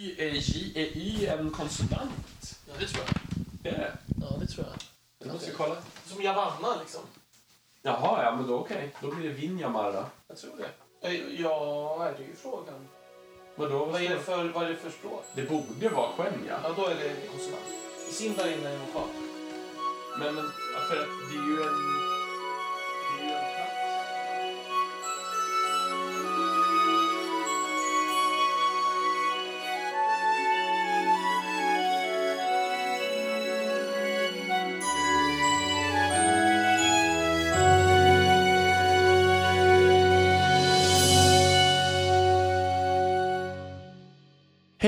Y, är, J, är Y en konsonant? Ja, det tror jag. Är det? Ja, det tror jag. Jag måste kolla. Som Javanna, liksom. Jaha, ja men då okej. Då blir det Vinjamara. Jag tror det. Eh, Ja, det är ju frågan. Vadå? Vad är det för, vad är det för språk? Det borde vara Quenya. Ja, då är det konsonant. I Sindarin är det vokal. Men för att det är ju en...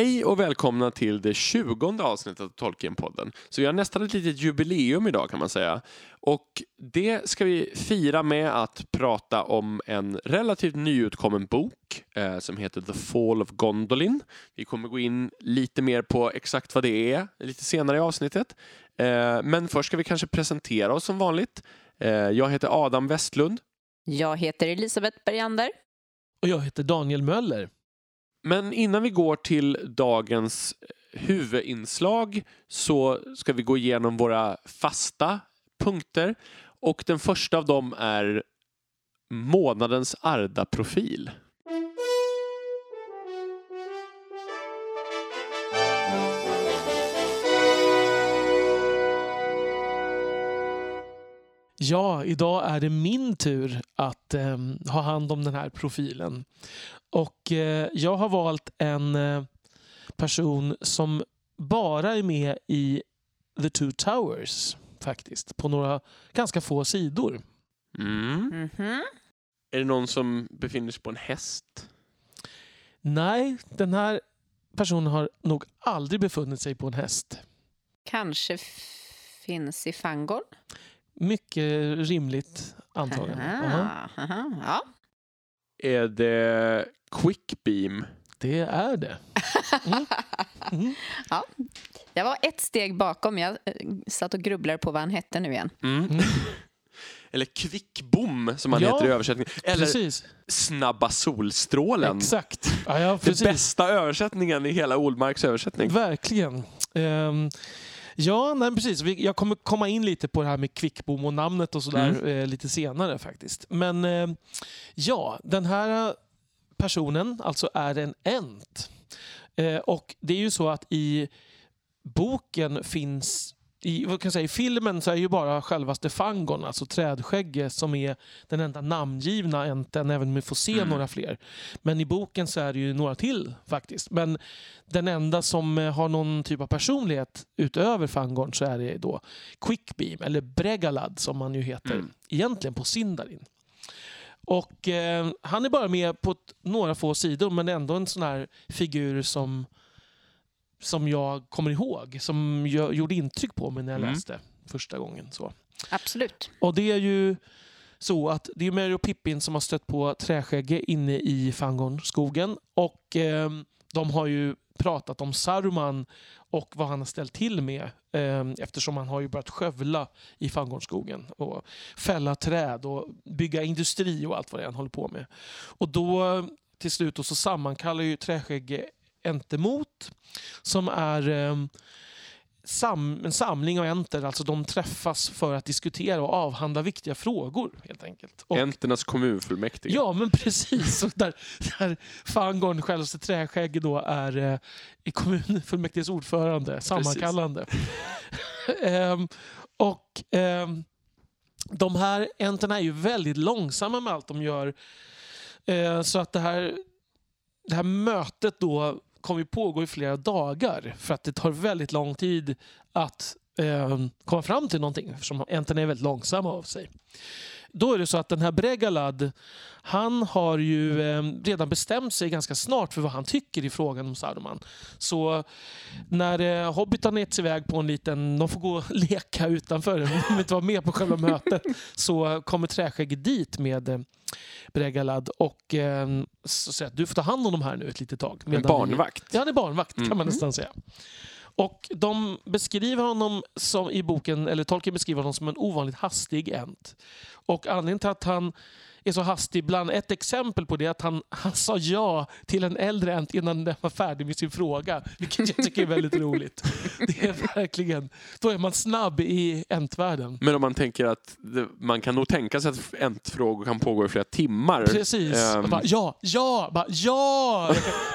Hej och välkomna till det tjugonde avsnittet av Tolkienpodden. Så vi har nästan ett litet jubileum idag kan man säga. Och det ska vi fira med att prata om en relativt nyutkommen bok eh, som heter The Fall of Gondolin. Vi kommer gå in lite mer på exakt vad det är lite senare i avsnittet. Eh, men först ska vi kanske presentera oss som vanligt. Eh, jag heter Adam Westlund. Jag heter Elisabeth Bergander. Och jag heter Daniel Möller. Men innan vi går till dagens huvudinslag så ska vi gå igenom våra fasta punkter. Och den första av dem är månadens Arda-profil. Ja, idag är det min tur att eh, ha hand om den här profilen. Och eh, jag har valt en eh, person som bara är med i The Two Towers faktiskt. På några ganska få sidor. Mm. Mhm. Är det någon som befinner sig på en häst? Nej, den här personen har nog aldrig befunnit sig på en häst. Kanske finns i Fangorn? Mycket rimligt antagligen. Aha. Aha, aha, ja. Är det Quickbeam? Det är det. Mm. Mm. ja. Jag var ett steg bakom. Jag eh, satt och grubblade på vad han hette nu igen. Mm. Mm. Eller Kvickbom som han Ja, heter i översättningen. Eller Precis. Snabba solstrålen. Exakt. Ja, ja, Det precis. bästa översättningen i hela Olmarks översättning. Verkligen. Ehm, ja, nej, precis. Jag kommer komma in lite på det här med Kvickbom och namnet och sådär Mm. eh, lite senare faktiskt. Men eh, ja, den här personen alltså är en ent. Eh, och det är ju så att i boken finns i, vad kan jag säga, I filmen så är ju bara självaste Fangon, alltså trädskägge, som är den enda namngivna enten, även om vi får se Mm. några fler. Men i boken så är det ju några till faktiskt. Men den enda som eh, har någon typ av personlighet utöver Fangorn så är det då Quickbeam, eller Bregalad som man ju heter Mm. egentligen på Sindarin. Och eh, han är bara med på några få sidor men ändå en sån här figur som, som jag kommer ihåg. Som jag, gjorde intryck på mig när jag Mm. läste första gången. Så. Absolut. Och det är ju så att det är Mary och Pippin som har stött på träskägge inne i Fangornskogen. Och eh, de har ju pratat om Saruman och vad han har ställt till med eh, eftersom han har ju börjat skövla i Fangornskogen och fälla träd och bygga industri och allt vad det är han håller på med. Och då till slut då, så sammankallar ju Träskägge Entemot som är eh, en samling av enter, alltså de träffas för att diskutera och avhandla viktiga frågor helt enkelt. Och, Enternas kommunfullmäktige. Ja, men precis. Där, där Fangorn, självaste Träskägg, då är eh, kommunfullmäktiges ordförande, sammankallande. Ehm, och ehm, de här enterna är ju väldigt långsamma med allt de gör. Eh, så att det här, det här mötet då kommer ju pågå i flera dagar för att det tar väldigt lång tid att eh, komma fram till någonting eftersom enterna är väldigt långsamma av sig. Då är det så att den här Bregalad, han har ju eh, redan bestämt sig ganska snart för vad han tycker i frågan om Saruman. Så när eh, hobbitarna getts iväg på en liten, de får gå och leka utanför, de vill inte vara med på själva mötet, så kommer Träskägget dit med eh, Bregalad och eh, så säger att du får ta hand om de här nu ett litet tag. En medan vi- barnvakt. Ja, han är barnvakt kan Mm. man nästan säga. Och de beskriver honom som i boken, eller Tolkien beskriver honom som en ovanligt hastig ent. Och anledningen till att han är så hastig ibland. Ett exempel på det är att han, han sa ja till en äldre änt innan den var färdig med sin fråga. Vilket jag tycker är väldigt roligt. Det är verkligen, då är man snabb i äntvärlden. Men om man tänker att man kan nog tänka sig att äntfrågor kan pågå i flera timmar. Precis. Och bara, ja, ja, bara, ja!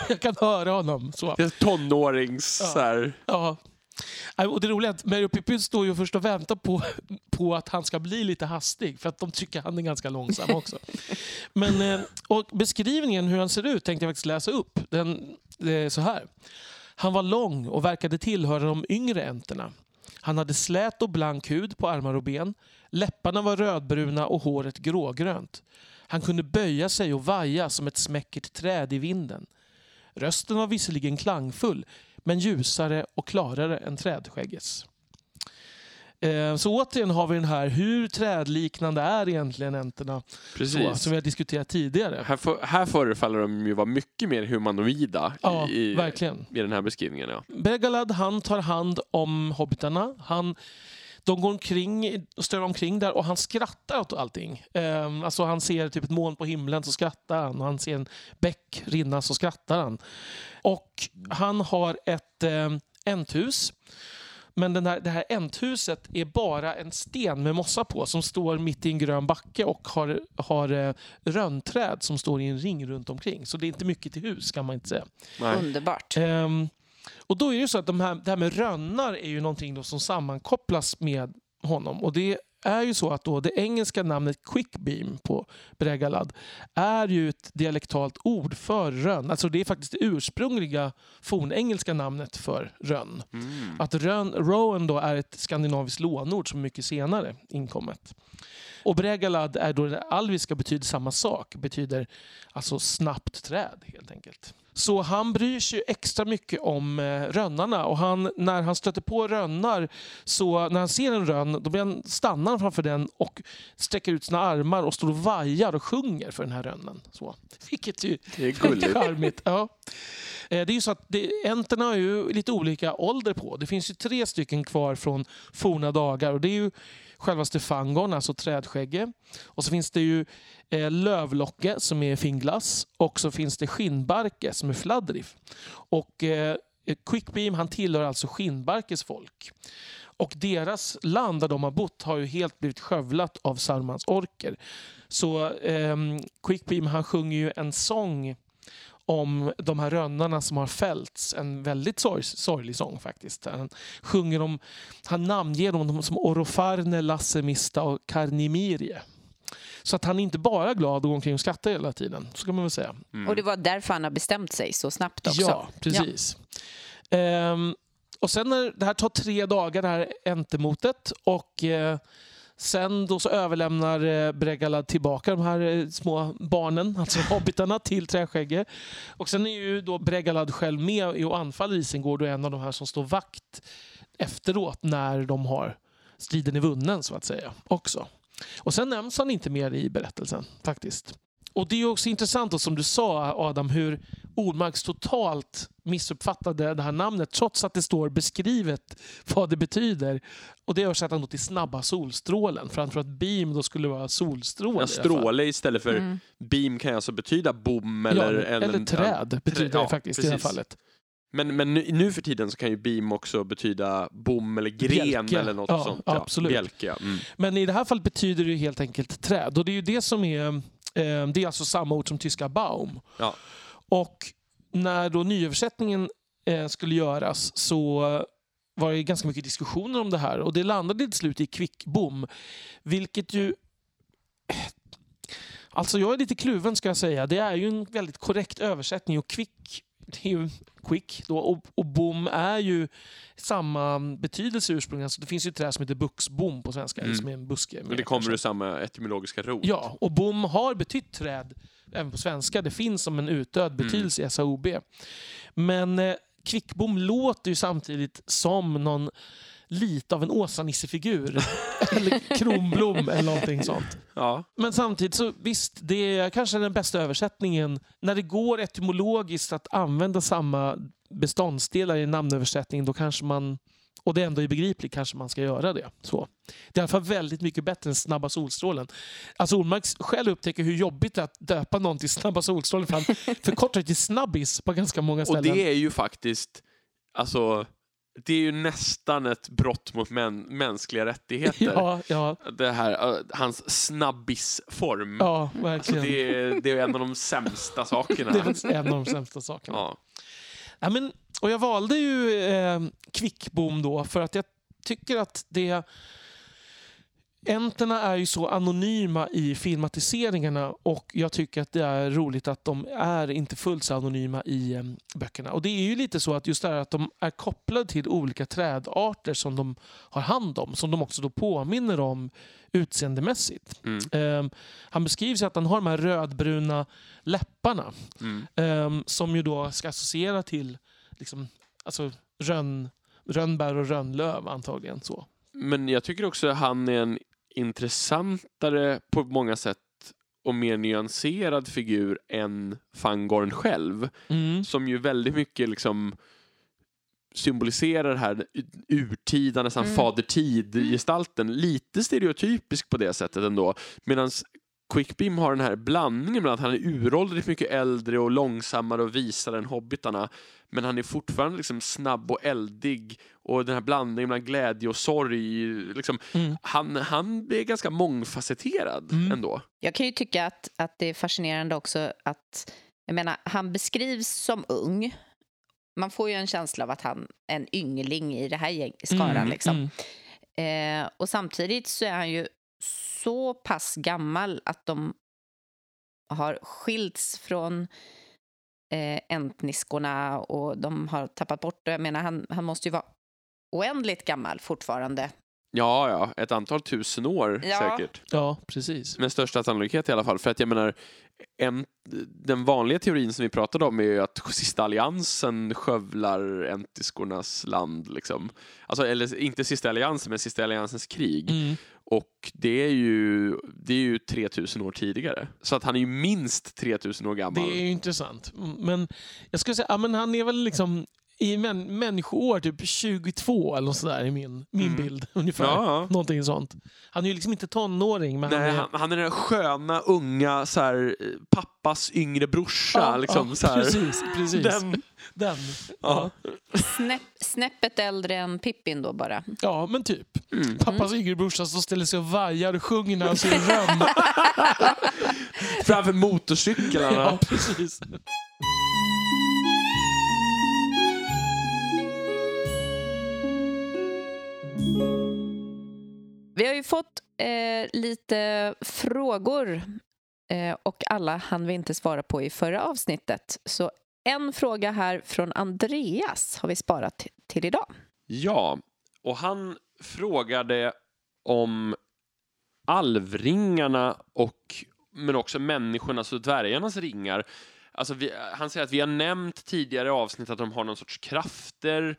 Jag kan höra honom. Så. det är tonårings... Ja. Så här, Ja. Nej, Och det roliga är att Mary och Pippi står ju först och väntar på, på att han ska bli lite hastig. För att de tycker han är ganska långsam också. Men, eh, och beskrivningen hur han ser ut tänkte jag faktiskt läsa upp. Den, är så här. Han var lång och verkade tillhöra de yngre änterna. Han hade slät och blank hud på armar och ben. Läpparna var rödbruna och håret grågrönt. Han kunde böja sig och vaja som ett smäckert träd i vinden. Rösten var visserligen klangfull, men ljusare och klarare än trädskäggets. Eh, Så återigen har vi den här, hur trädliknande är egentligen änterna? Så, precis. som vi har diskuterat tidigare. Här, för, här förefaller de ju vara mycket mer humanoida Ja, i, i, verkligen. i den här beskrivningen. Ja. Begalad han tar hand om hobbitarna. Han, de går omkring och strövar omkring där och han skrattar åt allting. Ehm, alltså han ser typ ett moln på himlen så skrattar han. Och han ser en bäck rinna så skrattar han. Och han har ett um, änthus. Men den här, det här änthuset är bara en sten med mossa på som står mitt i en grön backe och har, har eh, rönnträd som står i en ring runt omkring. Så det är inte mycket till hus kan man inte säga. Nej. Underbart. Ehm, och då är det så att de här, det här med rönnar är ju någonting som sammankopplas med honom. Och det är ju så att då det engelska namnet quickbeam på Bregalad är ju ett dialektalt ord för rönn. Alltså det är faktiskt det ursprungliga fornengelska namnet för rönn. Mm. Att rön, rowan då är ett skandinaviskt lånord som är mycket senare inkommet. Och Bregalad är då det alviska betyder samma sak, betyder alltså snabbt träd helt enkelt. Så han bryr sig extra mycket om eh, rönnarna och han, när han stöter på rönnar så när han ser en rönn då blir han, stannar han framför den och sträcker ut sina armar och står och vajar och sjunger för den här rönnen. Så. Vilket ju Det är gulligt. charmigt. Ja. Eh, Det är ju så att det, änterna har ju lite olika ålder på. Det finns ju tre stycken kvar från forna dagar. Och det är ju självaste fangon, alltså trädskägge. Och så finns det ju eh, lövlocke som är finglas Och så finns det skinnbarke som är fladdriff. Och eh, Quickbeam han tillhör alltså skinnbarkes folk. Och deras land där de har bott har ju helt blivit skövlat av Sarmans orker. Så eh, Quickbeam han sjunger ju en sång om de här rönnarna som har fällts. En väldigt sorg, sorglig sång faktiskt. Han sjunger om, han namnger dem som Orofarne, Lassemista och Karnimirie. Så att han är inte bara glad och går omkring och skrattar hela tiden. Så kan man väl säga. Mm. Och det var därför han har bestämt sig så snabbt också. Ja, precis. Ehm, och sen när det här tar tre dagar, det här entemotet. Och eh, sen då så överlämnar eh, Bregalad tillbaka de här eh, små barnen, alltså hobbitarna, till Träskägge. Och sen är ju då Bregalad själv med och anfaller Isengård och är en av de här som står vakt efteråt när de har striden är vunnen så att säga också. Och sen nämns han inte mer i berättelsen faktiskt. Och det är också intressant då, som du sa Adam hur Ordmarks totalt missuppfattade det här namnet trots att det står beskrivet vad det betyder. Och det översätter han då till snabba solstrålen för han tror att beam då skulle vara solstråle. Ja, stråle istället för Mm. beam kan alltså betyda bom eller... ja, eller, träd betyder ja, det faktiskt i det här fallet. Men, men nu, nu för tiden så kan ju beam också betyda bom eller gren Bjälke. eller något Ja, sånt. absolut. Bjälke, ja. Mm. Men i det här fallet betyder det ju helt enkelt träd. Och det är ju det som är... Eh, det är alltså samma ord som tyska Baum. Ja. Och när då nyöversättningen eh, skulle göras så var det ganska mycket diskussioner om det här. Och det landade till slut i kvickbom. Vilket ju... Alltså jag är lite kluven ska jag säga. Det är ju en väldigt korrekt översättning och kvick det är ju quick då, och, och bom är ju samma betydelse ursprungligen. Alltså det finns ju ett träd som heter buxbom på svenska, Mm. som är en buske. Mer det kommer ur samma etymologiska rot. Ja, och bom har betytt träd även på svenska. Det finns som en utdöd betydelse i SAOB. Men eh, kvickbom låter ju samtidigt som någon lite av en Åsa-Nisse-figur. eller Kronblom eller någonting sånt. Ja. Men samtidigt så visst, det är kanske den bästa översättningen. När det går etymologiskt att använda samma beståndsdelar i namnöversättningen då kanske man och det ändå är begripligt kanske man ska göra det. Så. Det är i alla fall väldigt mycket bättre än Snabba solstrålen. Alltså Ormark själv upptäcker hur jobbigt det är att döpa någon till Snabba solstrålen för han förkortar det till Snabbis på ganska många Och ställen. det är ju faktiskt, alltså, det är ju nästan ett brott mot män, mänskliga rättigheter. Ja, ja, Det här, hans snabbisform. ja, Alltså, verkligen. det, är, det är en av de sämsta sakerna. Det är faktiskt en av de sämsta sakerna. ja. Ja, men, och jag valde ju eh, Kvickbom då för att jag tycker att det... Enterna är ju så anonyma i filmatiseringarna och jag tycker att det är roligt att de är inte fullt så anonyma i eh, böckerna. Och det är ju lite så att just det här att de är kopplade till olika trädarter som de har hand om, som de också då påminner om utseendemässigt. Mm. Eh, han beskrivs att han har de här rödbruna läpparna Mm. Ehm, som ju då ska associera till liksom, alltså, rönn, rönnbär och rönnlöv antagligen. så. Men jag tycker också att han är en intressantare på många sätt och mer nyanserad figur än Fangorn själv. Som ju väldigt mycket liksom symboliserar det här urtida, nästan Mm. fader tid-gestalten. Lite stereotypisk på det sättet ändå. Medan Quickbeam har den här blandningen mellan att han är uråldrigt mycket äldre och långsammare och visare än hobbitarna. Men han är fortfarande liksom snabb och eldig och den här blandningen mellan glädje och sorg. Liksom, Mm. han, han är ganska mångfacetterad Mm. ändå. Jag kan ju tycka att, att det är fascinerande också att jag menar, han beskrivs som ung. Man får ju en känsla av att han är en yngling i det här gäng, skaran. Mm, liksom. mm. Eh, och samtidigt så är han ju så pass gammal att de har skilts från eh, entniskorna och de har tappat bort det. Jag menar, han, han måste ju vara oändligt gammal fortfarande. Ja, ja, ett antal tusen år Ja. säkert. Ja, precis. Med största sannolikhet i alla fall. För att jag menar, en, den vanliga teorin som vi pratade om är ju att sista alliansen skövlar entiskornas land. Liksom. Alltså, eller inte sista alliansen, men sista alliansens krig. Mm. Och det är, ju, det är ju 3000 år tidigare. Så att han är ju minst 3000 år Det gammal. är ju intressant. Men jag skulle säga, ja, men han är väl liksom i män, människoår typ 22 eller något sådär i min, min Mm. bild. Ungefär. Ja, ja. Någonting sånt. Han är ju liksom inte tonåring. Men Nej, han är, han, han är den sköna, unga, så här, pappas yngre brorsa. Ja, liksom, ja, så här. precis, precis. Den, Den. ja. Snäpp, snäppet äldre än Pippin då bara. Ja, men typ. Mm. Pappas yngre brorsa som ställer sig och vajar och sjunger när han ser rönn. Framför motorcyklarna. ja, precis. Vi har ju fått eh, lite frågor eh, och alla hann vi inte svara på i förra avsnittet. Så en fråga här från Andreas har vi sparat till idag. Ja, och han frågade om alvringarna och men också människornas och dvärgarnas ringar. Alltså vi, han säger att vi har nämnt tidigare i avsnitt att de har någon sorts krafter.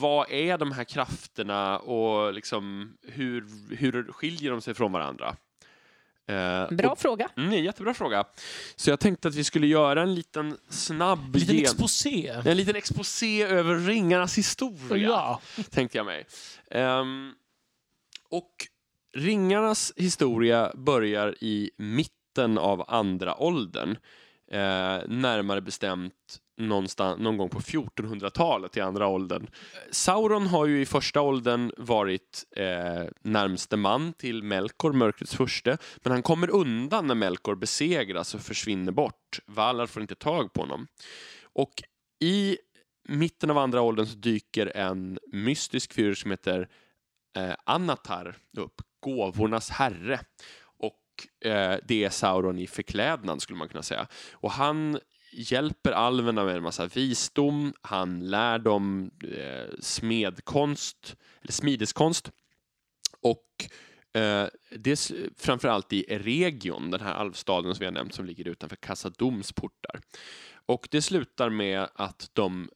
Vad är de här krafterna och liksom hur, hur skiljer de sig från varandra? Eh, Bra och, fråga. mm, jättebra fråga. Så jag tänkte att vi skulle göra en liten snabb Liten gen- exposé. en liten exposé över ringarnas historia Ja. tänkte jag mig. Ehm, och ringarnas historia börjar i mitten av andra åldern. Eh, närmare bestämt någonstans, någon gång på 1400-talet i andra åldern. Sauron har ju i första åldern varit eh, närmste man till Melkor, mörkrets furste, men han kommer undan när Melkor besegras och försvinner bort. Valar får inte tag på honom. Och i mitten av andra åldern så dyker en mystisk figur som heter eh, Anatar upp, gåvornas herre. Och eh, det är Sauron i förklädnad skulle man kunna säga. Och han hjälper alverna med en massa visdom, han lär dem eh, smedkonst, eller smideskonst. Och eh, det är framförallt i Eregion, den här alvstaden som vi har nämnt som ligger utanför Kassadoms portar. Och det slutar med att de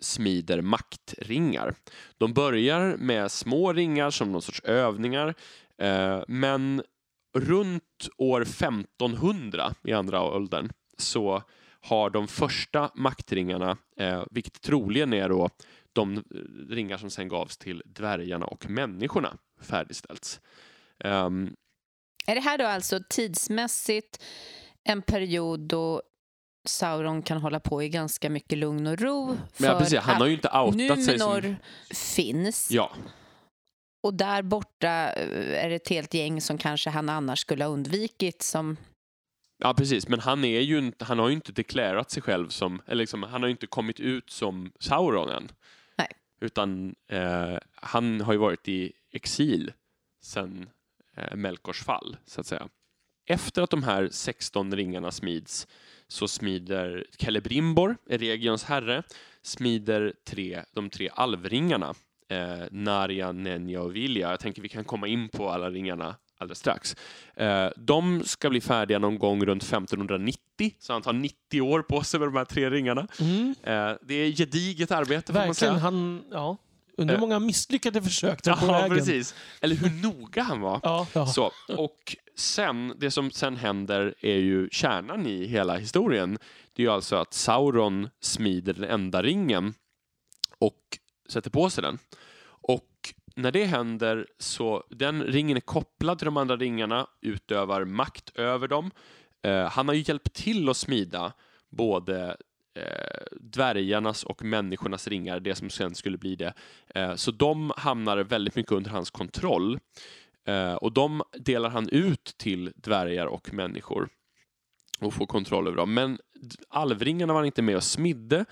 smider maktringar. De börjar med små ringar som någon sorts övningar, eh, men runt år 1500 i andra åldern så har de första maktringarna, eh, vilket troligen är då de ringar som sen gavs till dvärgarna och människorna färdigställts. Um, är det här då alltså tidsmässigt en period då Sauron kan hålla på i ganska mycket lugn och ro. Men ja, precis, han har ju inte outat sig som... finns. Ja. Och där borta eh, är det ett helt gäng som kanske han annars skulle ha undvikit som Ja, precis. Men han, är ju inte, han har ju inte deklarerat sig själv som, eller liksom, han har ju inte kommit ut som Sauron än. Nej. Utan eh, han har ju varit i exil sedan eh, Melkors fall, så att säga. Efter att de här 16 ringarna smids så smider Celebrimbor, Eregions herre, smider tre, de tre alvringarna. Eh, Narja, Nenja och Vilja. Jag tänker vi kan komma in på alla ringarna alldeles strax. Eh, de ska bli färdiga någon gång runt 1590, så han tar 90 år på sig med de här tre ringarna. Mm. Eh, det är gediget arbete får Verkligen, man säga. Han, ja. Under uh, många misslyckade försök där på vägen. Precis. Eller hur noga han var. ja, ja. Så, och sen, det som sen händer är ju kärnan i hela historien. Det är ju alltså att Sauron smider den enda ringen och sätter på sig den. När det händer så den ringen är kopplad till de andra ringarna, utövar makt över dem. Eh, han har ju hjälpt till att smida både eh, dvärgarnas och människornas ringar, det som sen skulle bli det. Eh, så de hamnar väldigt mycket under hans kontroll. Eh, och de delar han ut till dvärgar och människor och får kontroll över dem. Men alvringarna var inte med och smidde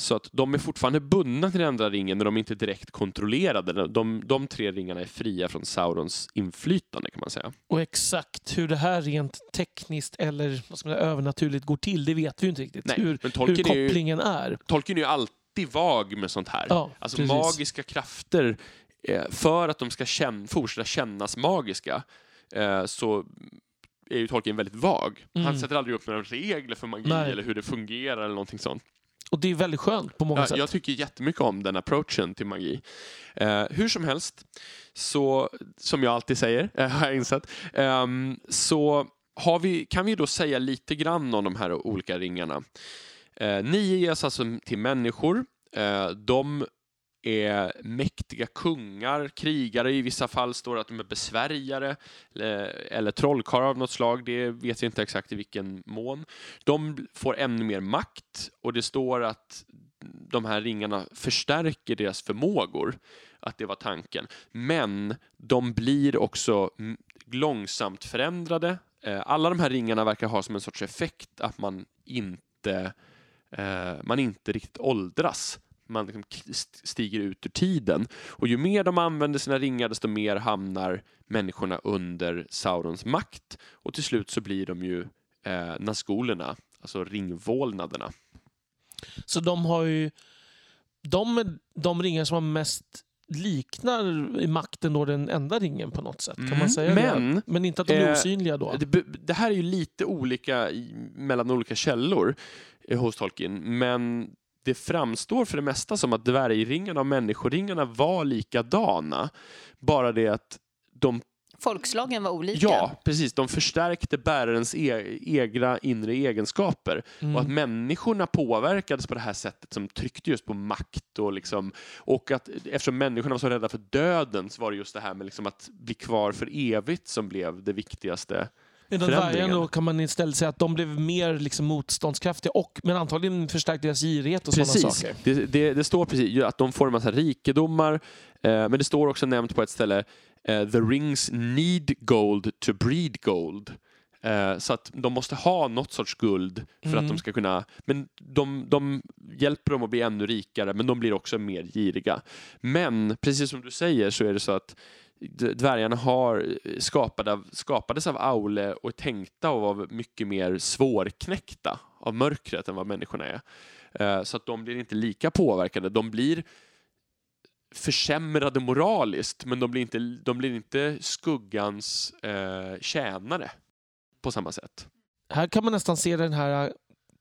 så att de är fortfarande bundna till den andra ringen när de inte är direkt kontrollerade. De, de tre ringarna är fria från Saurons inflytande kan man säga. Och exakt hur det här rent tekniskt eller vad ska man säga, övernaturligt går till, det vet vi ju inte riktigt. Nej, hur, men hur kopplingen är, ju, är. Tolkien är ju alltid vag med sånt här. Ja, alltså precis. magiska krafter, eh, för att de ska känn, fortsätta kännas magiska eh, så är ju Tolkien väldigt vag. Mm. Han sätter aldrig upp några regler för magi Nej. eller hur det fungerar eller någonting sånt. Och det är väldigt skönt på många ja, sätt. Jag tycker jättemycket om den approachen till magi. Eh, hur som helst, så, som jag alltid säger, eh, har jag insett, eh, så vi, kan vi då säga lite grann om de här olika ringarna. Eh, nio ges alltså till människor. Eh, de är mäktiga kungar, krigare. I vissa fall står det att de är besvärjare eh, eller trollkarlar av något slag. Det vet jag inte exakt i vilken mån. De får ännu mer makt och det står att de här ringarna förstärker deras förmågor. Att det var tanken. Men de blir också långsamt förändrade. Eh, alla de här ringarna verkar ha som en sorts effekt att man inte, eh, man inte riktigt åldras man liksom stiger ut ur tiden. Och ju mer de använder sina ringar, desto mer hamnar människorna under Saurons makt. Och till slut så blir de ju eh, Nazgulerna, alltså ringvålnaderna. Så de har ju... De de ringar som har mest liknar i makten då den enda ringen på något sätt. Kan man mm. säga men, det? Men inte att de är eh, osynliga då? Det, det, här är ju lite olika i, mellan olika källor eh, hos Tolkien, men det framstår för det mesta som att dvärgringarna och människoringarna var likadana. Bara det att de Folkslagen var olika. Ja, precis. De förstärkte bärarens e egna inre egenskaper. Mm. Och att människorna påverkades på det här sättet som tryckte just på makt. Och, liksom, och att eftersom människorna var så rädda för döden så var det just det här med liksom att bli kvar för evigt som blev det viktigaste Medan vargen då kan man istället säga att de blev mer liksom motståndskraftiga och men antagligen förstärkte deras girighet och sådana saker. Det, det, det står precis att de får en massa rikedomar eh, men det står också nämnt på ett ställe eh, The rings need gold to breed gold. Eh, så att de måste ha något sorts guld för mm. att de mm. ska kunna... Men de, de hjälper dem att bli ännu rikare men de blir också mer giriga. Men precis som du säger så är det så att dvärgarna har skapade av, skapades av Aule och tänkta och var mycket mer svårknäckta av mörkret än vad människorna är. Eh, så att de blir inte lika påverkade. De blir försämrade moraliskt men de blir inte, de blir inte skuggans eh, tjänare på samma sätt. Här kan man nästan se den här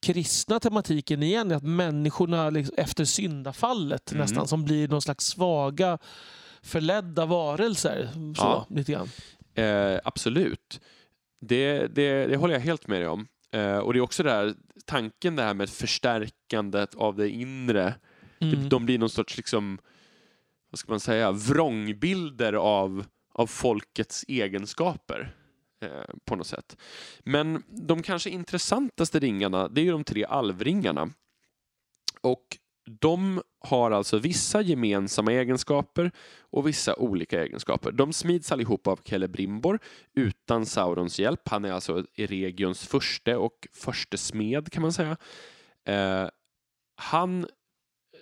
kristna tematiken igen, att människorna liksom, efter syndafallet mm. nästan som blir någon slags svaga förledda varelser. Så, ja. lite grann. Eh, absolut. Det, det, det håller jag helt med dig om. Eh, och det är också där tanken det här med förstärkandet av det inre Mm. De blir någon sorts, liksom, vad ska man säga, vrångbilder av, av folkets egenskaper. Eh, på något sätt. Men de kanske intressantaste ringarna, det är ju de tre alvringarna. Och de har alltså vissa gemensamma egenskaper och vissa olika egenskaper. De smids allihop av Celebrimbor utan Saurons hjälp. Han är alltså Eregions förste och förste smed kan man säga. Eh, han,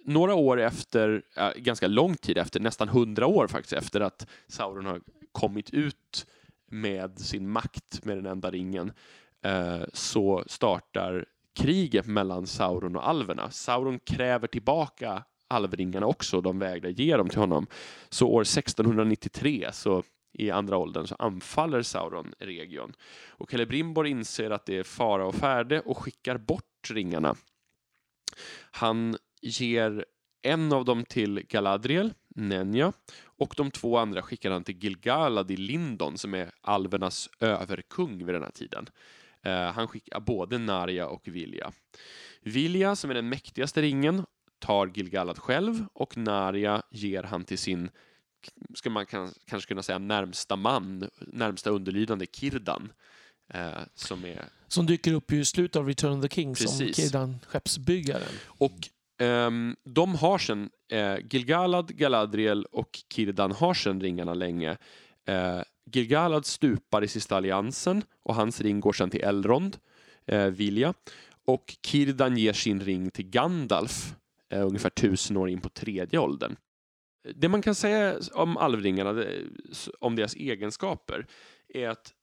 några år efter, eh, ganska lång tid efter, nästan hundra år faktiskt efter att Sauron har kommit ut med sin makt med den enda ringen eh, så startar kriget mellan Sauron och alverna. Sauron kräver tillbaka alvringarna också, de vägrar ge dem till honom. Så år 1693, så i andra åldern, så anfaller Sauron Region. Och Celebrimbor inser att det är fara och färde och skickar bort ringarna. Han ger en av dem till Galadriel, Nenja, och de två andra skickar han till Gilgalad i Lindon som är alvernas överkung vid den här tiden. Eh, han skickar både Narja och Vilja. Vilja, som är den mäktigaste ringen, tar Gilgalad själv och Narja ger han till sin, ska man kan, kanske kunna säga, närmsta man, närmsta underlydande Kirdan. Eh, som är Som dyker upp i slutet av Return of the King som Precis. Kirdan, skeppsbyggaren. Och ehm, de har sen, eh, Gilgalad, Galadriel och Kirdan har sen ringarna länge. Gilgalad stupar i sista alliansen och hans ring går sen till Elrond, eh, Vilja. Och Kirdan ger sin ring till Gandalf eh, ungefär tusen år in på tredje åldern. Det man kan säga om alvringarna, om deras egenskaper, är att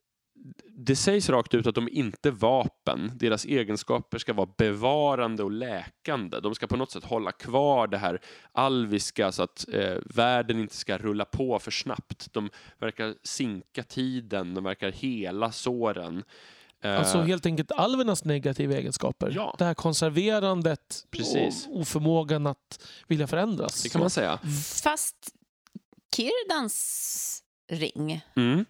det sägs rakt ut att de inte är vapen. Deras egenskaper ska vara bevarande och läkande. De ska på något sätt hålla kvar det här alviska så att eh, världen inte ska rulla på för snabbt. De verkar sinka tiden, de verkar hela såren. Eh, Alltså helt enkelt alvernas negativa egenskaper. Ja. Det här konserverandet Precis. och oförmågan att vilja förändras. det kan man säga. Fast Kirdans ring, Mm.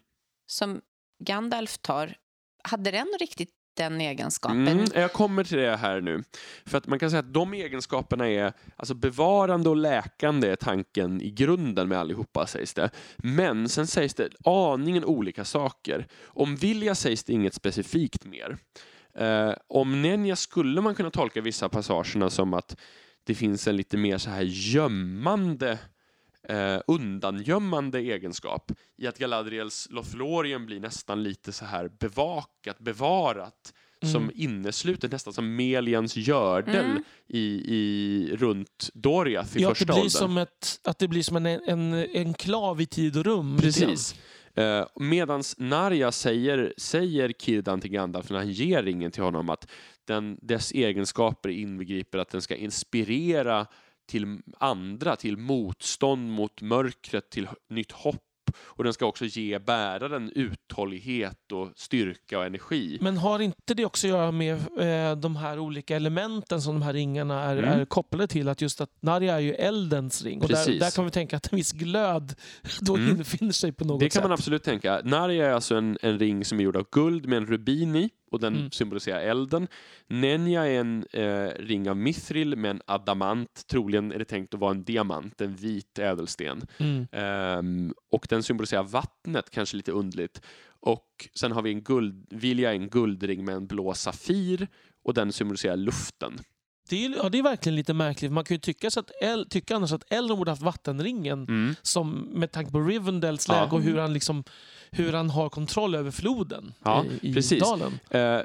som Gandalf tar, hade den riktigt den egenskapen? Mm, jag kommer till det här nu. För att man kan säga att de egenskaperna är alltså bevarande och läkande är tanken i grunden med allihopa sägs det. Men sen sägs det aningen olika saker. Om vilja sägs det inget specifikt mer. Eh, om Nenja skulle man kunna tolka vissa passagerna som att det finns en lite mer så här gömmande eh, undangömmande egenskap i att Galadriels Lothlorien blir nästan lite så här bevakat, bevarat som Mm. inneslutet, nästan som Melians gördel Mm. i, i, runt Doriath i Ja, första åldern. som ett, att det blir som en, en enklav i tid och rum. Precis. Eh, medans Narja säger, säger Kirdan till Gandalf när han ger ringen till honom att den, dess egenskaper inbegriper att den ska inspirera till andra, till motstånd mot mörkret, till nytt hopp och den ska också ge bäraren uthållighet och styrka och energi. Men har inte det också att göra med eh, de här olika elementen som de här ringarna är, Mm. är kopplade till? Att just att Narja är ju eldens ring. Och där, där kan vi tänka att en viss glöd då Mm. infinner sig på något Det kan sätt. man absolut tänka. Narja är alltså en, en ring som är gjord av guld med en rubin i och den Mm. symboliserar elden. Nenja är en eh, ring av mithril med en adamant, troligen är det tänkt att vara en diamant, en vit ädelsten. Mm. Ehm, och den symboliserar vattnet, kanske lite underligt. Och sen har vi en guld, Vilja en guldring med en blå safir och den symboliserar luften. Det, är, ja, det är verkligen lite märkligt. Man kan ju tycka, så att El, tycka annars att Elrond borde haft vattenringen som, med tanke på Rivendels Ja. läge och hur han, liksom, hur han har kontroll över floden Ja, i, i precis. dalen. Eh,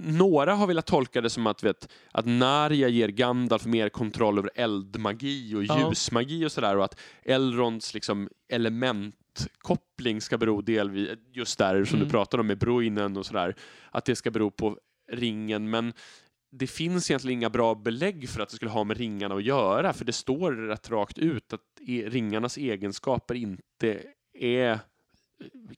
några har velat tolka det som att, vet, att Narja ger Gandalf mer kontroll över eldmagi och Ja. ljusmagi och sådär och att Elronds liksom, elementkoppling ska bero delvis, just där som Mm. du pratade om med Bruinen och sådär, att det ska bero på ringen men det finns egentligen inga bra belägg för att det skulle ha med ringarna att göra för det står rätt rakt ut att e- ringarnas egenskaper inte är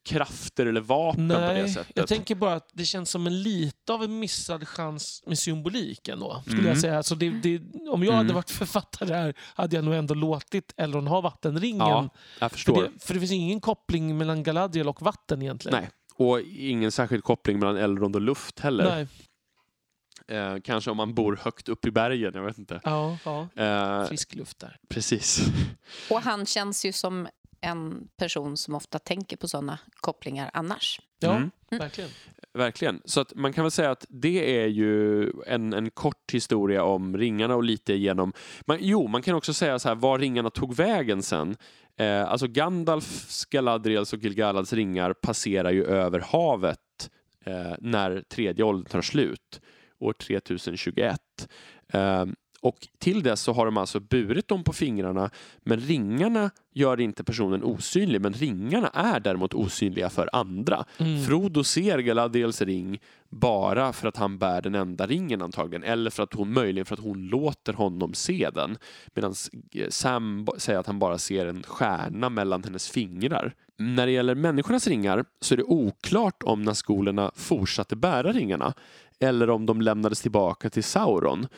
krafter eller vapen på det Nej, sättet. jag tänker bara att det känns som en lite av en missad chans med symbolik ändå. Skulle Mm. jag säga. Alltså det, det, om jag hade Mm. varit författare här hade jag nog ändå låtit Elrond ha vattenringen. Ja, jag för, förstår. det, för det finns ingen koppling mellan Galadriel och vatten egentligen. Nej, och ingen särskild koppling mellan Elrond och luft heller. Nej. Eh, kanske om man bor högt upp i bergen, jag vet inte. Ja, ja. Eh, Frisk luft där. precis. Och han känns ju som en person som ofta tänker på sådana kopplingar annars. Ja, Mm. verkligen. Verkligen. Så att man kan väl säga att det är ju en, en kort historia om ringarna och lite genom... Man, jo, man kan också säga så här var ringarna tog vägen sen. Eh, alltså Gandalfs, Galadriels och Gilgalads ringar passerar ju över havet eh, när tredje åldern tar slut, år 3021. Eh, och till dess så har de alltså burit dem på fingrarna, men ringarna gör inte personen osynlig, men ringarna är däremot osynliga för andra. Mm. Frodo ser Galadriels ring bara för att han bär den enda ringen antagligen, eller för att hon möjligen för att hon låter honom se den. Medan Sam b- säger att han bara ser en stjärna mellan hennes fingrar. När det gäller människornas ringar så är det oklart om Nazgulerna fortsatte bära ringarna eller om de lämnades tillbaka till Sauron eh,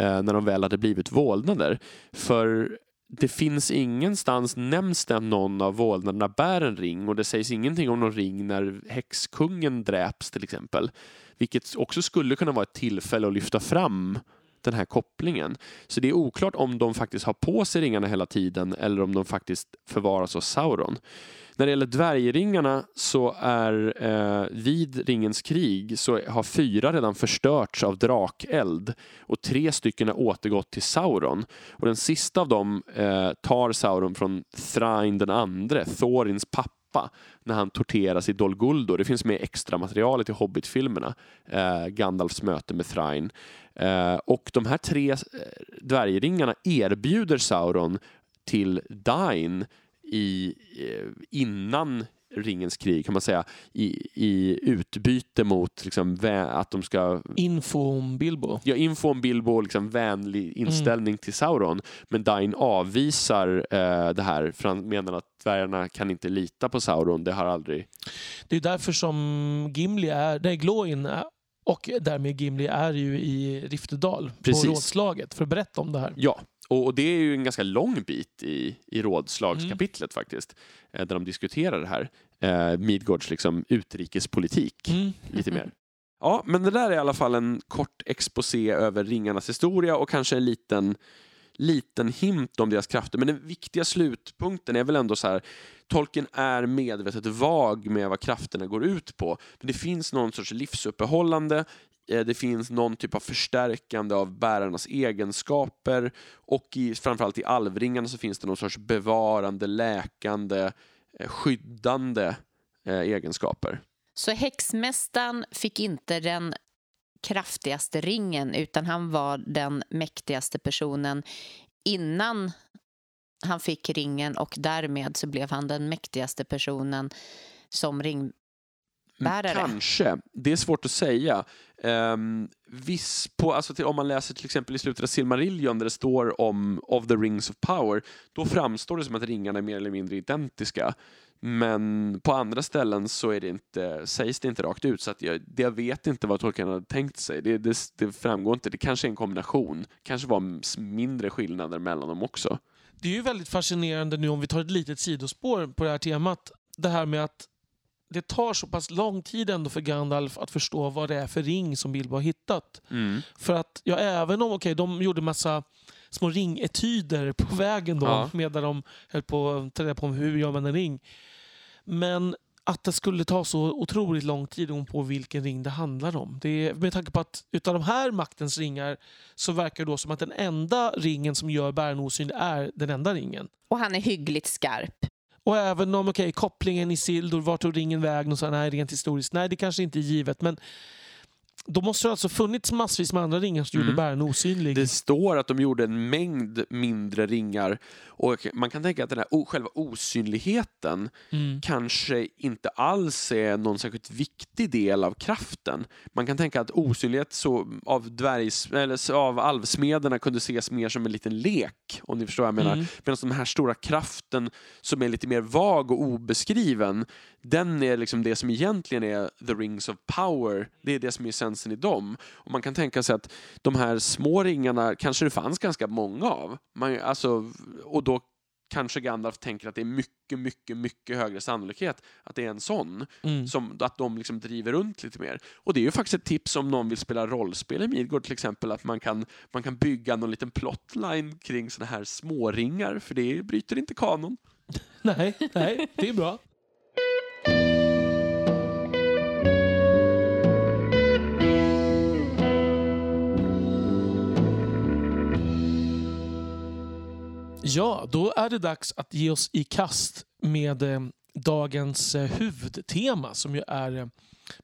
Eh, när de väl hade blivit vålnader. För det finns ingenstans nämns det att någon av vålnaderna bär en ring och det sägs ingenting om någon ring när häxkungen dräps till exempel. Vilket också skulle kunna vara ett tillfälle att lyfta fram den här kopplingen. Så det är oklart om de faktiskt har på sig ringarna hela tiden eller om de faktiskt förvaras av Sauron. När det gäller dvärgringarna så är eh, vid ringens krig så har fyra redan förstörts av drakeld och tre stycken har återgått till Sauron. Och den sista av dem eh, tar Sauron från Thrain den andre, Thorins pappa, när han torteras i Dol Guldur. Det finns med extra materialet i Hobbit-filmerna, eh, Gandalfs möte med Thrain. Eh, och de här tre eh, dvärgringarna erbjuder Sauron till Dain i, eh, innan ringens krig kan man säga i, i utbyte mot liksom, att de ska Info om Bilbo. Ja, info om Bilbo och liksom vänlig inställning till Sauron. Men Dain avvisar eh, det här för han menar att dvärgarna kan inte lita på Sauron. Det har aldrig... Det är därför som Gimli är, nej, Glóin och därmed Gimli är ju i Riftedal Precis. på rådslaget för att berätta om det här. Ja, och, det är ju en ganska lång bit i, i rådslagskapitlet faktiskt. Eh, där de diskuterar det här. Eh, Midgårds liksom utrikespolitik. Mm. lite mer. Ja, men det där är i alla fall en kort exposé över ringarnas historia och kanske en liten, liten hint om deras krafter. Men den viktiga slutpunkten är väl ändå så här, Tolkien är medvetet vag med vad krafterna går ut på. Men det finns någon sorts livsuppehållande, eh, det finns någon typ av förstärkande av bärarnas egenskaper och i, framförallt i alvringarna så finns det någon sorts bevarande, läkande, eh, skyddande eh, egenskaper. Så häxmästaren fick inte den kraftigaste ringen utan han var den mäktigaste personen innan han fick ringen och därmed så blev han den mäktigaste personen som ringbärare. Kanske. Det är svårt att säga. Um, viss på, alltså till, om man läser till exempel i slutet av Silmarillion där det står om of the rings of power, då framstår det som att ringarna är mer eller mindre identiska. Men på andra ställen så är det inte, sägs det inte rakt ut, så att jag, jag vet inte vad Tolkien hade tänkt sig. Det, det, det framgår inte. Det kanske är en kombination. kanske var mindre skillnader mellan dem också. Det är ju väldigt fascinerande nu om vi tar ett litet sidospår på det här temat. Det här med att det tar så pass lång tid ändå för Gandalf att förstå vad det är för ring som Bilbo har hittat. För att, ja, även om okay, de gjorde massa små ringetyder på vägen då, Ja. medan de höll på att ta reda på hur gör man en ring. Men att det skulle ta så otroligt lång tid om på vilken ring det handlar om. Det är, med tanke på att utav de här maktens ringar så verkar det då som att den enda ringen som gör bäraren osynlig är den enda ringen. Och han är hyggligt skarp. Och även om okay, kopplingen i Sildor, vart tog ringen vägen och så, nej, rent historiskt, nej det kanske inte är givet. Men då måste det alltså funnits massvis med andra ringar som gjorde Mm. bäraren osynlig. Det står att de gjorde en mängd mindre ringar och man kan tänka att den här själva osynligheten Mm. kanske inte alls är någon särskilt viktig del av kraften. Man kan tänka att osynlighet så av, dvärgs, eller av alvsmederna kunde ses mer som en liten lek, om ni förstår vad jag menar. Mm. Medan den här stora kraften som är lite mer vag och obeskriven, den är liksom det som egentligen är the rings of power. Det är det som är essensen i dem. Och man kan tänka sig att de här små ringarna kanske det fanns ganska många av. Man, alltså, och då kanske Gandalf tänker att det är mycket, mycket, mycket högre sannolikhet att det är en sån. Mm. Som, att de liksom driver runt lite mer. Och det är ju faktiskt ett tips om någon vill spela rollspel i Midgård till exempel, att man kan, man kan bygga någon liten plotline kring såna här småringar, för det bryter inte kanon. Nej, nej, det är bra. Ja, då är det dags att ge oss i kast med eh, dagens eh, huvudtema som ju är eh,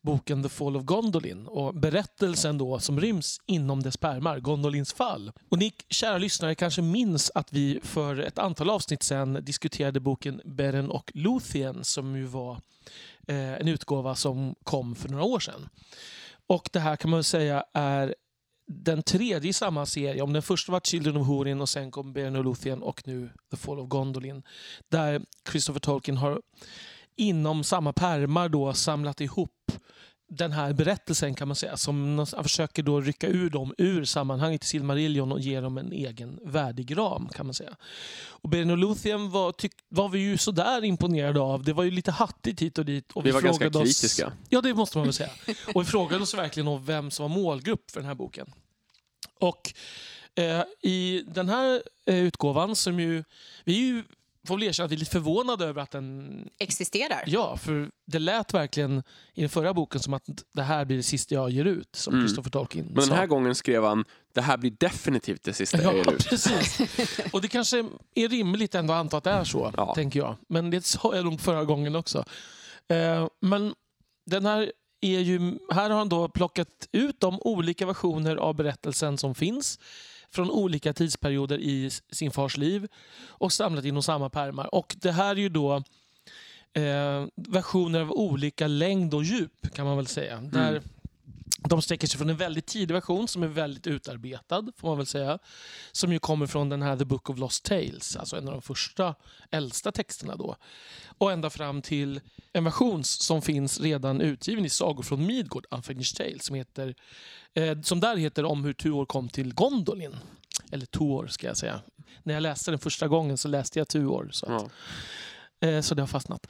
boken The Fall of Gondolin och berättelsen då som ryms inom dess pärmar, Gondolins fall. Och ni kära lyssnare kanske minns att vi för ett antal avsnitt sedan diskuterade boken Beren och Luthien som ju var eh, en utgåva som kom för några år sedan. Och det här kan man väl säga är den tredje i samma serie. Om den första var Children of Hurin och sen kom Beren och Luthien och nu The Fall of Gondolin. Där Christopher Tolkien har inom samma pärmar då samlat ihop den här berättelsen kan man säga. Som försöker då rycka ur dem ur sammanhanget i Silmarillion och ge dem en egen värdig ram kan man säga. Och Beren och Luthien var, tyck, var vi ju sådär imponerade av. Det var ju lite hattigt hit och dit. Och Vi var ganska oss- kritiska. Ja, det måste man väl säga. Och vi frågade oss verkligen om vem som var målgrupp för den här boken. Och eh, i den här eh, utgåvan som ju... Vi är ju, får väl erkänna att vi är lite förvånade över att den... Existerar. Ja, för det lät verkligen i den förra boken som att det här blir det sista jag ger ut, som Mm. Christopher Tolkien Men sa. den här gången skrev han, det här blir definitivt det sista jag Ja, ger ut. precis. Och det kanske är rimligt ändå att anta att det är så, Ja. tänker jag. Men det sa jag nog förra gången också. Eh, men den här är ju... Här har han då plockat ut de olika versioner av berättelsen som finns från olika tidsperioder i sin fars liv och samlat inom samma pärmar. Och det här är ju då eh, versioner av olika längd och djup kan man väl säga. Där mm de sträcker sig från en väldigt tidig version som är väldigt utarbetad, får man väl säga. Som ju kommer från den här The Book of Lost Tales, alltså en av de första, äldsta texterna då. Och ända fram till en version som finns redan utgiven i Sagor från Midgård, Unfinished Tales, som, heter, eh, som där heter om hur Tuor kom till Gondolin. Eller Tuor ska jag säga. När jag läste den första gången så läste jag Tuor. Så att, Ja. Eh, Så det har fastnat.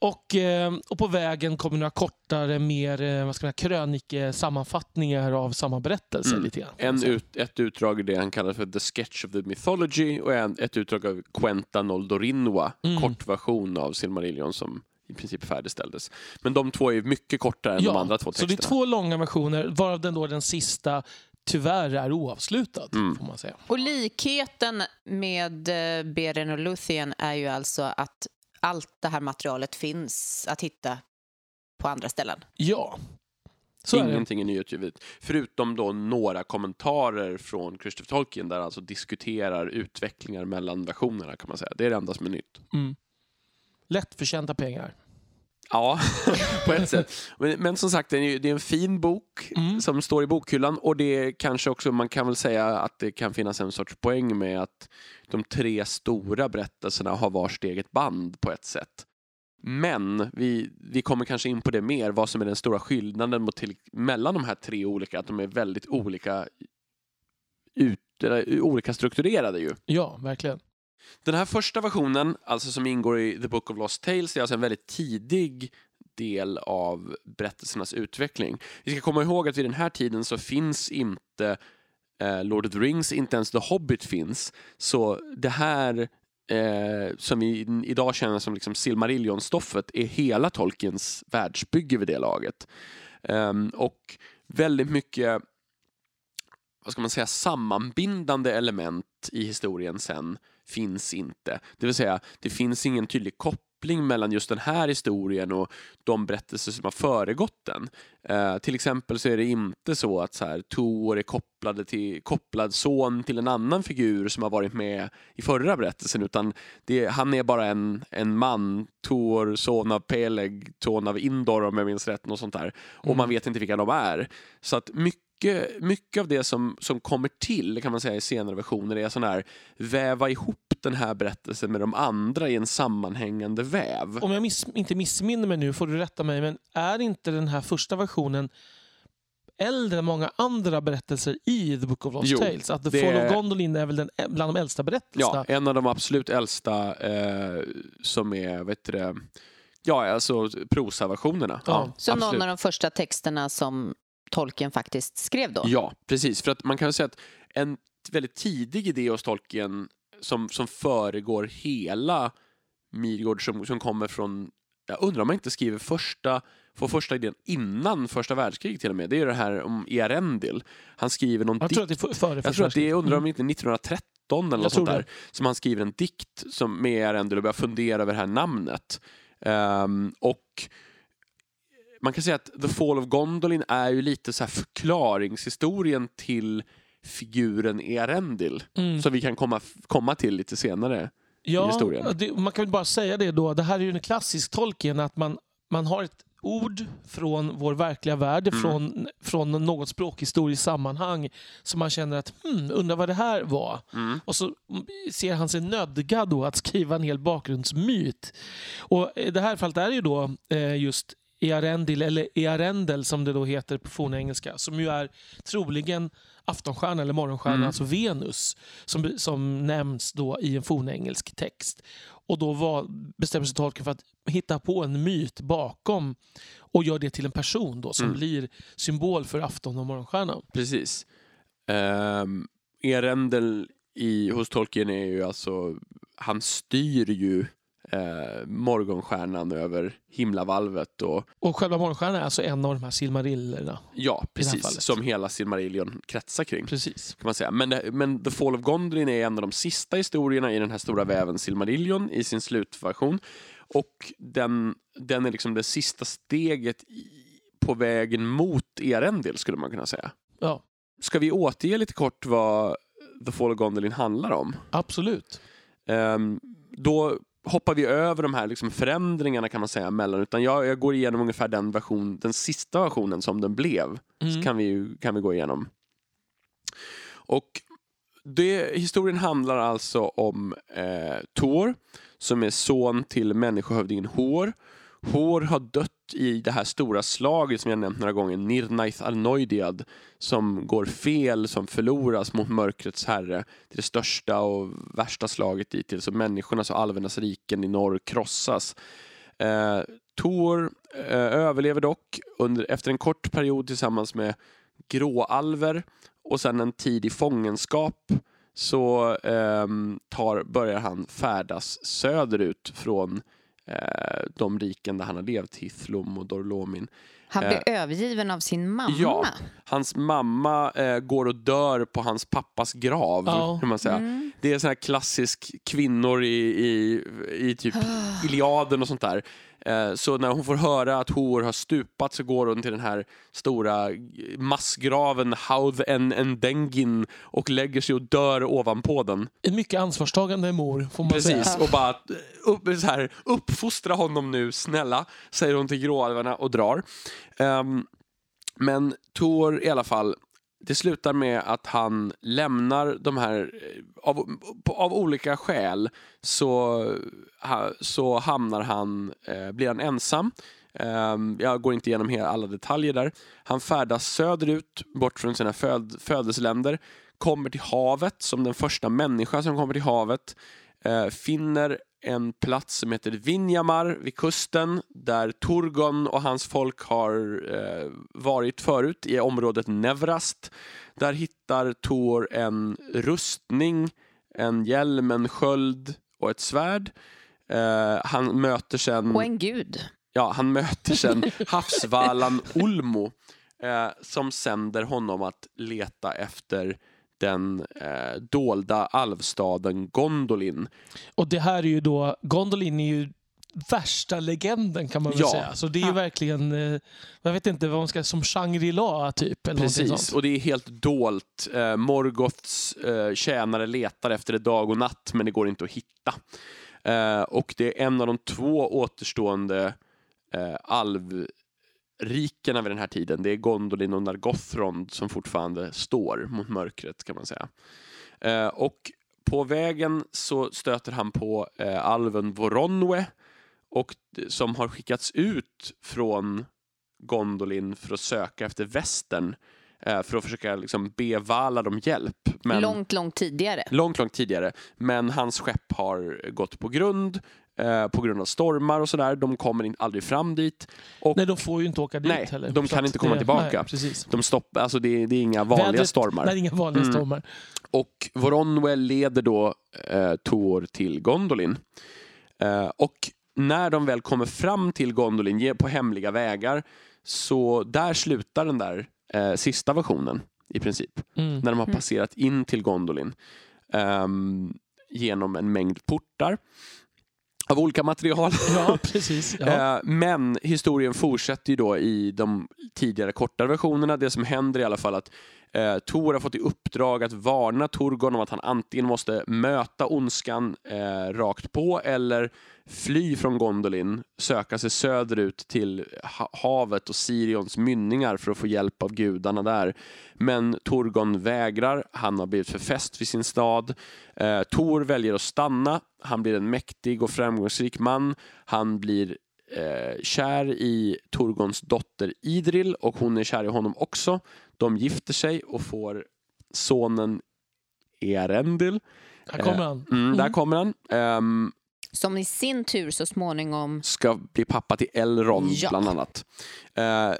Och, eh, och på vägen kommer några kortare, mer eh, vad ska man säga, krönikesammanfattningar av samma berättelse. Mm. Lite grann, En Så. ut, ett utdrag i det han kallar för The Sketch of the Mythology och en, ett utdrag av Quenta Noldorinwa, Mm. kortversion av Silmarillion som i princip färdigställdes. Men de två är mycket kortare än de andra två så texterna. det är två långa versioner, varav den, då, den sista tyvärr är oavslutad. Mm. Får man säga. Och likheten med eh, Beren och Luthien är ju alltså att allt det här materialet finns att hitta på andra ställen. Ja, så är det. Ingenting är nyutgivet. Förutom då några kommentarer från Christopher Tolkien där han alltså diskuterar utvecklingar mellan versionerna kan man säga. Det är det enda som är nytt. Mm. Lättförtjänta pengar. Ja, på ett sätt. Men, men som sagt, det är, det är en fin bok Mm. som står i bokhyllan och det kanske också, man kan väl säga att det kan finnas en sorts poäng med att de tre stora berättelserna har vars eget band på ett sätt. Men vi, vi kommer kanske in på det mer, vad som är den stora skillnaden mot till, mellan de här tre olika, att de är väldigt olika, ut, olika strukturerade ju. Ja, verkligen. Den här första versionen, alltså som ingår i The Book of Lost Tales, är alltså en väldigt tidig del av berättelsernas utveckling. Vi ska komma ihåg att vid den här tiden så finns inte eh, Lord of the Rings, inte ens The Hobbit finns. Så det här eh, som vi idag känner som liksom Silmarillion-stoffet är hela Tolkiens världsbygge vid det laget. Eh, och väldigt mycket vad ska man säga, sammanbindande element i historien sen finns inte. Det vill säga, det finns ingen tydlig koppling mellan just den här historien och de berättelser som har föregått den. Eh, till exempel så är det inte så att så här, Tor är kopplade till, kopplad son till en annan figur som har varit med i förra berättelsen, utan det, han är bara en, en man, Tor, son av Peleg, son av Indor om jag minns rätt, och sånt där. Och man vet inte vilka de är. Så att mycket mycket, mycket av det som, som kommer till kan man säga i senare versioner är sån här väva ihop den här berättelsen med de andra i en sammanhängande väv. Om jag miss, inte missminner mig nu får du rätta mig, men är inte den här första versionen äldre än många andra berättelser i The Book of Lost Jo, Tales. Att The det- Fall of Gondolin är väl den, bland de äldsta berättelserna. Ja, en av de absolut äldsta eh, som är, vet du det, ja alltså prosaversionerna. Ja. Så absolut. någon av de första texterna som tolken faktiskt skrev då? Ja, precis. För att man kan säga att en väldigt tidig idé hos Tolkien som, som föregår hela Midgård som, som kommer från, jag undrar om man inte skriver första, får första idén innan första världskriget till och med. Det är det här om Earendil. Han skriver någon Jag tror att dikt. det är f- före Jag tror att det är, undrar om Mm. inte 1913 eller Jag något sånt där, det. som han skriver en dikt som, med Earendil och börjar fundera över det här namnet. Ehm, och man kan säga att The Fall of Gondolin är ju lite så här förklaringshistorien till figuren Earendil Mm. som vi kan komma, komma till lite senare. ja, historien. Det, man kan väl bara säga det då. Det här är ju en klassisk tolken att man, man har ett ord från vår verkliga värld, Mm. från, från något språkhistoriskt sammanhang som man känner att hmm, undrar vad det här var. Mm. Och så ser han sig nödgad då att skriva en hel bakgrundsmyt. Och i det här fallet är det ju då eh, just Earendil, eller Earendel som det då heter på fornengelska, som ju är troligen aftonstjärna eller morgonstjärna, Mm. alltså Venus, som, som nämns då i en fornengelsk text. Och då var, bestämmer sig tolken för att hitta på en myt bakom och gör det till en person då som Mm. blir symbol för afton och morgonstjärnan. Precis. Um, Earendil i, hos Tolkien är ju alltså, han styr ju eh, morgonstjärnan över himlavalvet och Och själva morgonstjärnan är alltså en av de här silmarillerna. ja, precis, som hela Silmarillion kretsar kring. Precis. kan man säga. Men, det- men The Fall of Gondolin är en av de sista historierna i den här stora väven Silmarillion i sin slutversion. Och den, den är liksom det sista steget i, på vägen mot Earendil skulle man kunna säga. Ja, Ska vi återge lite kort vad The Fall of Gondolin handlar om? absolut. Ehm, då hoppar vi över de här liksom förändringarna kan man säga mellan, utan jag, jag går igenom ungefär den version, den sista versionen som den blev. Mm. Så kan vi, kan vi gå igenom. Och det, historien handlar alltså om eh, Tor som är son till människohövdingen Hor. Hor har dött i det här stora slaget som jag nämnt några gånger, Nirnaith Alnoidiad, som går fel, som förloras mot mörkrets herre. Det är det största och värsta slaget dittills, så människornas och alvernas riken i norr krossas. Eh, Tor eh, överlever dock under, efter en kort period tillsammans med gråalver och sen en tid i fångenskap så eh, tar, börjar han färdas söderut från eh, de riken där han har levt, Hithlum och Dorlomin. Han Eh, blev övergiven av sin mamma. Ja. Hans mamma eh, går och dör på hans pappas grav. Kan man säga. Mm. Det är sån här klassisk kvinnor i, i, i typ Iliaden och sånt där. Eh, Så när hon får höra att Hor har stupat så går hon till den här stora massgraven Hauth en Endengin och lägger sig och dör ovanpå den. En mycket ansvarstagande mor, får man Precis, säga. och bara upp, så här, uppfostra honom nu, snälla, säger hon till gråalvarna och drar. Ehm, men Tor i alla fall, det slutar med att han lämnar de här, eh, av, av olika skäl så, så hamnar han, eh, blir han ensam. Eh, jag går inte igenom hela, alla detaljer där. Han färdas söderut, bort från sina föd, födelseländer, kommer till havet som den första människa som kommer till havet, eh, finner en plats som heter Vinjamar vid kusten där Turgon och hans folk har eh, varit förut i området Nevrast. Där hittar Tor en rustning, en hjälm, en sköld och ett svärd. Eh, han möter sen Och en gud. Ja, han möter sen havsvallan Ulmo eh, som sänder honom att leta efter den eh, dolda alvstaden Gondolin. Och det här är ju då, Gondolin är ju värsta legenden kan man väl Ja. säga. Så det är ju verkligen, eh, jag vet inte vad man ska, som Shangri-La typ. Eller Precis, sånt. och det är helt dolt. Eh, Morgoths eh, tjänare letar efter det dag och natt, men det går inte att hitta. Eh, och det är en av de två återstående eh, alvrikena vid den här tiden. Det är Gondolin och Nargothrond som fortfarande står mot mörkret kan man säga. Eh, och på vägen så stöter han på eh, alven Voronwe och, som har skickats ut från Gondolin för att söka efter västern eh, för att försöka liksom, be Valar om hjälp. Men, Långt, långt tidigare. långt, långt tidigare. Men hans skepp har gått på grund eh, på grund av stormar och sådär. De kommer in, aldrig fram dit. Och Nej, de får ju inte åka dit Nej, heller. de kan inte komma det- tillbaka. Nej, precis. de stoppar, alltså det, det är inga vanliga Vädret- stormar. Nej, inga vanliga Mm. stormar. Och Voronwell leder då eh, Tor till Gondolin. Eh, och när de väl kommer fram till Gondolin på hemliga vägar så där slutar den där eh, sista versionen i princip. Mm. När de har Mm. passerat in till Gondolin ehm, genom en mängd portar av olika material. Ja, precis. Ja. Eh, Men historien fortsätter ju då i de tidigare kortare versionerna. Det som händer i alla fall att eh, Tor har fått i uppdrag att varna Torgon om att han antingen måste möta ondskan eh, rakt på eller fly från Gondolin, söka sig söderut till ha- havet och Sirions mynningar för att få hjälp av gudarna där. Men Torgon vägrar, han har blivit förfäst vid sin stad. Eh, Tor väljer att stanna, han blir en mäktig och framgångsrik man. Han blir eh, kär i Torgons dotter Idril och hon är kär i honom också. De gifter sig och får sonen Earendil. Här kommer han. Mm, Där Mm. kommer han. Ehm, Som i sin tur så småningom... ska bli pappa till Elrond Ja. bland annat. Eh,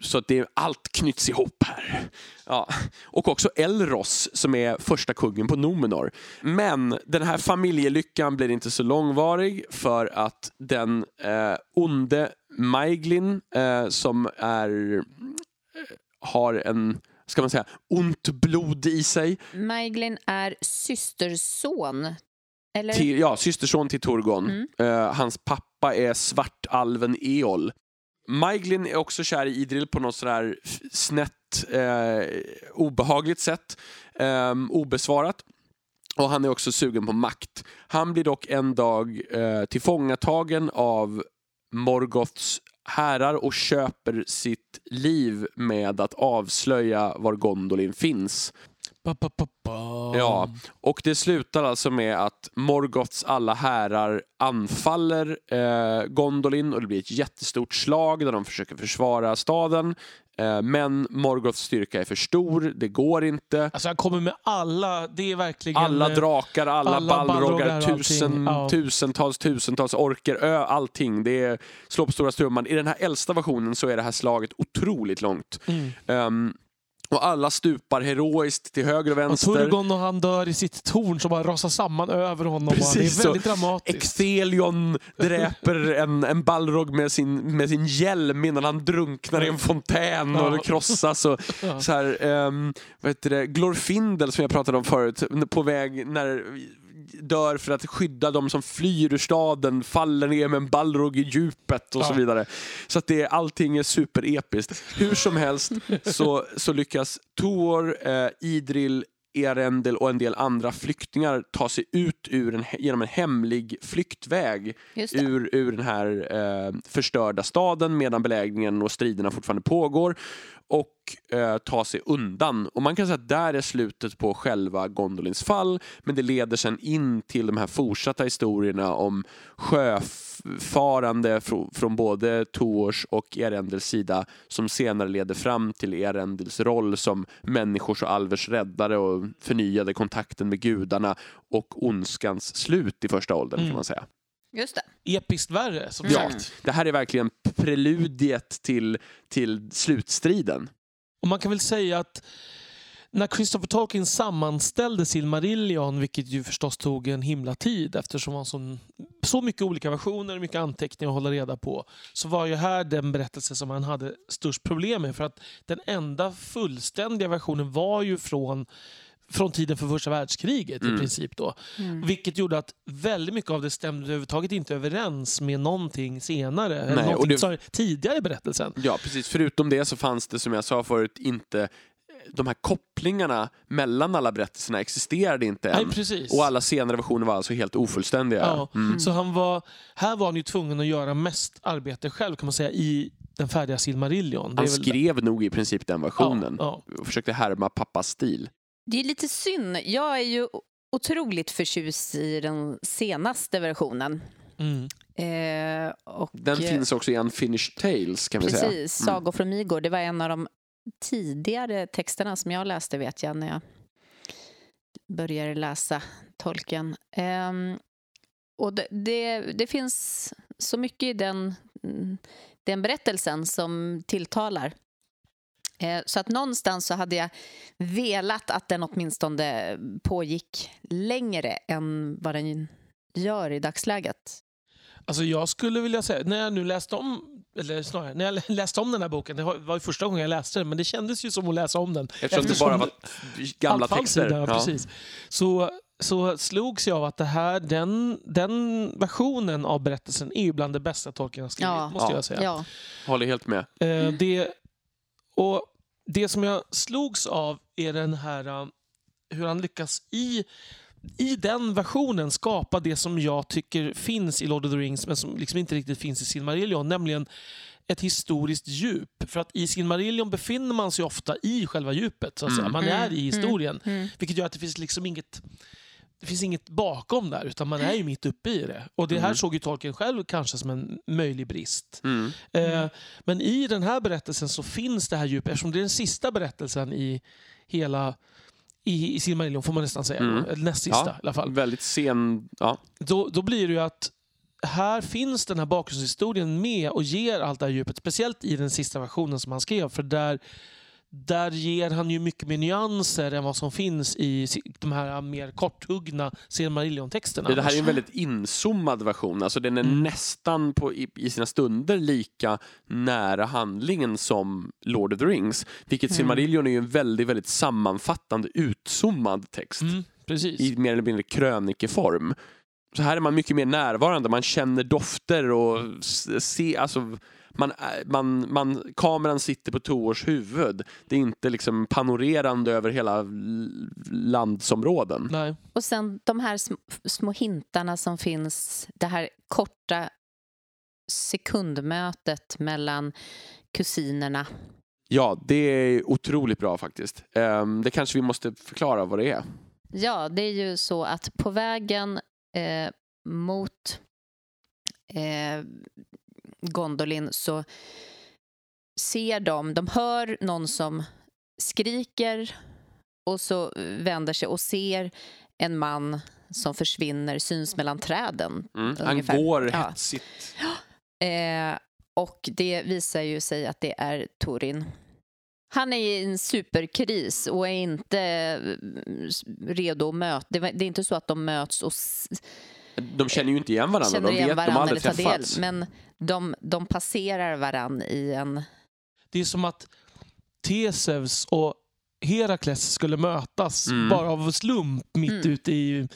så att det, allt knyts ihop här. Ja. Och också Elros som är första kungen på Numenor. Men den här familjelyckan blir inte så långvarig för att den eh, onde Maiglin eh, som är, eh, har en ska man säga, ont blod i sig. Maiglin är systerson. Eller? Till, ja, systerson till Torgon. Mm. Eh, hans pappa är svartalven Eol. Maiglin är också kär i Idril på något sådär snett, eh, obehagligt sätt. Eh, obesvarat. Och han är också sugen på makt. Han blir dock en dag eh, tillfångatagen av Morgoths härar och köper sitt liv med att avslöja var Gondolin finns. Ba, ba, ba. Ja, och det slutar alltså med att Morgoths alla härar anfaller eh, Gondolin och det blir ett jättestort slag där de försöker försvara staden. Eh, men Morgoths styrka är för stor, det går inte. Alltså han kommer med alla, det är verkligen... Alla eh, drakar, alla, alla och tusen, ja. tusentals, tusentals orker, ö, allting. Det är slå på stora strumman. I den här äldsta versionen så är det här slaget otroligt långt. Mm. Ehm, och alla stupar heroiskt till höger och Och vänster. Turgon och han dör i sitt torn som bara rasar samman över honom. och Precis det är väldigt dramatiskt. Exthelion dräper en, en Balrog med sin, med sin hjälm innan han drunknar i en fontän och Ja. det krossas. Och, Ja. så här, ehm, vad heter det? Glorfindel som jag pratade om förut, på väg när dör för att skydda de som flyr ur staden, faller ner med en Balrog i djupet och så Ja. vidare. Så att det, allting är superepiskt. Hur som helst så, så lyckas Tor, eh, Idril, Erendel och en del andra flyktingar ta sig ut ur en, genom en hemlig flyktväg ur, ur den här eh, förstörda staden medan belägringen och striderna fortfarande pågår och eh, ta sig undan. Och man kan säga att där är slutet på själva Gondolins fall men det leder sen in till de här fortsatta historierna om sjöfarande fro, från både Tors och Erendels sida som senare leder fram till Erendels roll som människors och alvers räddare och förnyade kontakten med gudarna och ondskans slut i första åldern kan Mm. man säga. Just det. Episkt värre, som Mm. Ja, sagt. det här är verkligen preludiet till, till slutstriden. Och man kan väl säga att när Christopher Tolkien sammanställde Silmarillion, vilket ju förstås tog en himla tid eftersom det var så, så mycket olika versioner, mycket anteckningar att hålla reda på, så var ju här den berättelse som han hade störst problem med. För att den enda fullständiga versionen var ju från från tiden för första världskriget Mm. i princip. då. Mm. Vilket gjorde att väldigt mycket av det stämde överhuvudtaget inte överens med någonting senare. eller Nej, och någonting det- sorry, tidigare i berättelsen. Ja, precis. Förutom det så fanns det, som jag sa förut, inte de här kopplingarna mellan alla berättelserna existerade inte än. Nej, precis. Och alla senare versioner var alltså helt ofullständiga. Ja. Mm. Så han var, här var han ju tvungen att göra mest arbete själv kan man säga i den färdiga Silmarillion. Det Han väl- skrev nog i princip den versionen Ja, och försökte härma pappas stil. Det är lite synd. Jag är ju otroligt förtjust i den senaste versionen. ja. Mm. Eh, och, Den finns också i Unfinished Tales kan vi säga. Precis, Mm. Sagor från Midgård. Det var en av de tidigare texterna som jag läste vet jag när jag började läsa Tolkien. Um, ehm, och det, det, det finns så mycket i den, den berättelsen som tilltalar. Eh, Så att någonstans så hade jag velat att den åtminstone pågick längre än vad den gör i dagsläget. Alltså jag skulle vilja säga, när jag nu läste om, eller snarare, när jag läste om den här boken, det var ju första gången jag läste den, men det kändes ju som att läsa om den. Eftersom det bara var gamla texter. den, Ja. precis. Så, så slogs jag av att det här, den, den versionen av berättelsen är ju bland det bästa Tolkien har skrivit, Ja. måste Ja. jag säga. Ja. Håller helt med. Eh, det, och det som jag slogs av är den här uh, hur han lyckas i, i den versionen skapa det som jag tycker finns i Lord of the Rings men som liksom inte riktigt finns i Silmarillion, nämligen ett historiskt djup. För att i Silmarillion befinner man sig ofta i själva djupet. Så att. Mm. Man är i historien. Mm. Vilket gör att det finns liksom inget det finns inget bakom där, utan man är ju mitt uppe i det. Och det här Mm. såg ju Tolkien själv kanske som en möjlig brist. Mm. Eh, men i den här berättelsen så finns det här djupet, eftersom det är den sista berättelsen i hela i, i Silmarillion får man nästan säga, Mm. näst sista Ja, i alla fall. Väldigt sen... Ja. Då, då blir det ju att här finns den här bakgrundshistorien med och ger allt det här djupet, speciellt i den sista versionen som han skrev, för där där ger han ju mycket mer nyanser än vad som finns i de här mer korthuggna Silmarillion-texterna. Det här är en väldigt inzoomad version. Alltså den är Mm. nästan på, i, i sina stunder lika nära handlingen som Lord of the Rings. Vilket Mm. Silmarillion är ju en väldigt, väldigt sammanfattande, utzoomad text. Mm, precis. I mer eller mindre krönikeform. Så här är man mycket mer närvarande. Man känner dofter och s- se, alltså, man, är- man, man, kameran sitter på Tors huvud. Det är inte liksom panorerande över hela landsområden. Nej. Och sen de här sm- små hintarna som finns, det här korta sekundmötet mellan kusinerna. Ja, det är otroligt bra faktiskt. Ehm, det kanske vi måste förklara vad det är. Ja, det är ju så att på vägen eh, mot eh, Gondolin så ser de, de hör någon som skriker och så vänder sig och ser en man som försvinner, syns mellan träden. Mm. Han går Ja. hetsigt. Eh, och det visar ju sig att det är Torin. Han är i en superkris och är inte eh, redo att möta. Det är inte så att de möts och De känner ju inte igen varandra. känner de igen vet, de har varandra aldrig tar del. träffats. Men de, de passerar varandra i en... Det är som att Tesevs och Herakles skulle mötas Mm. bara av slump mitt Mm. ute i,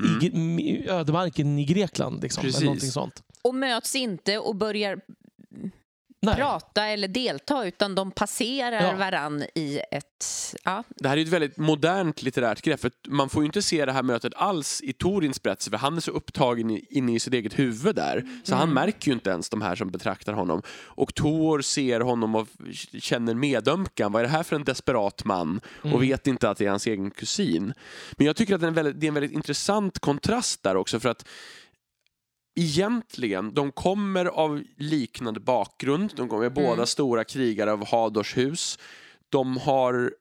Mm. i, i ödemarken i Grekland. Liksom, Precis. eller någonting sånt. Och möts inte och börjar Nej. prata eller delta utan de passerar Ja. varann i ett... Ja, Det här är ett väldigt modernt litterärt grepp. För man får ju inte se det här mötet alls i Torins berättelse för han är så upptagen i- inne i sitt eget huvud där. Så han Mm. märker ju inte ens de här som betraktar honom. Och Tor ser honom och känner medömkan. Vad är det här för en desperat man? Och Mm. vet inte att det är hans egen kusin. Men jag tycker att det är en väldigt, det är en väldigt intressant kontrast där också för att Egentligen, de kommer av liknande bakgrund. De kommer båda Mm. stora krigare av Hadors hus. De har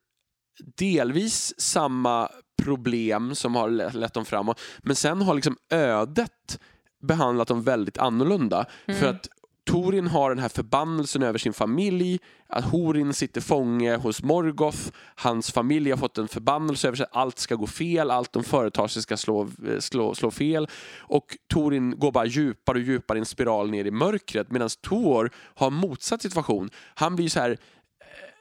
delvis samma problem som har le- lett dem framåt. Men sen har liksom ödet behandlat dem väldigt annorlunda. Mm. För att Torin har den här förbannelsen över sin familj, att Horin sitter fånge hos Morgoth, hans familj har fått en förbannelse över sig, att allt ska gå fel, allt de företar sig ska slå, eh, slå, slå fel. Och Torin går bara djupare och djupare i en spiral ner i mörkret, medan Tor har motsatt situation. Han blir så här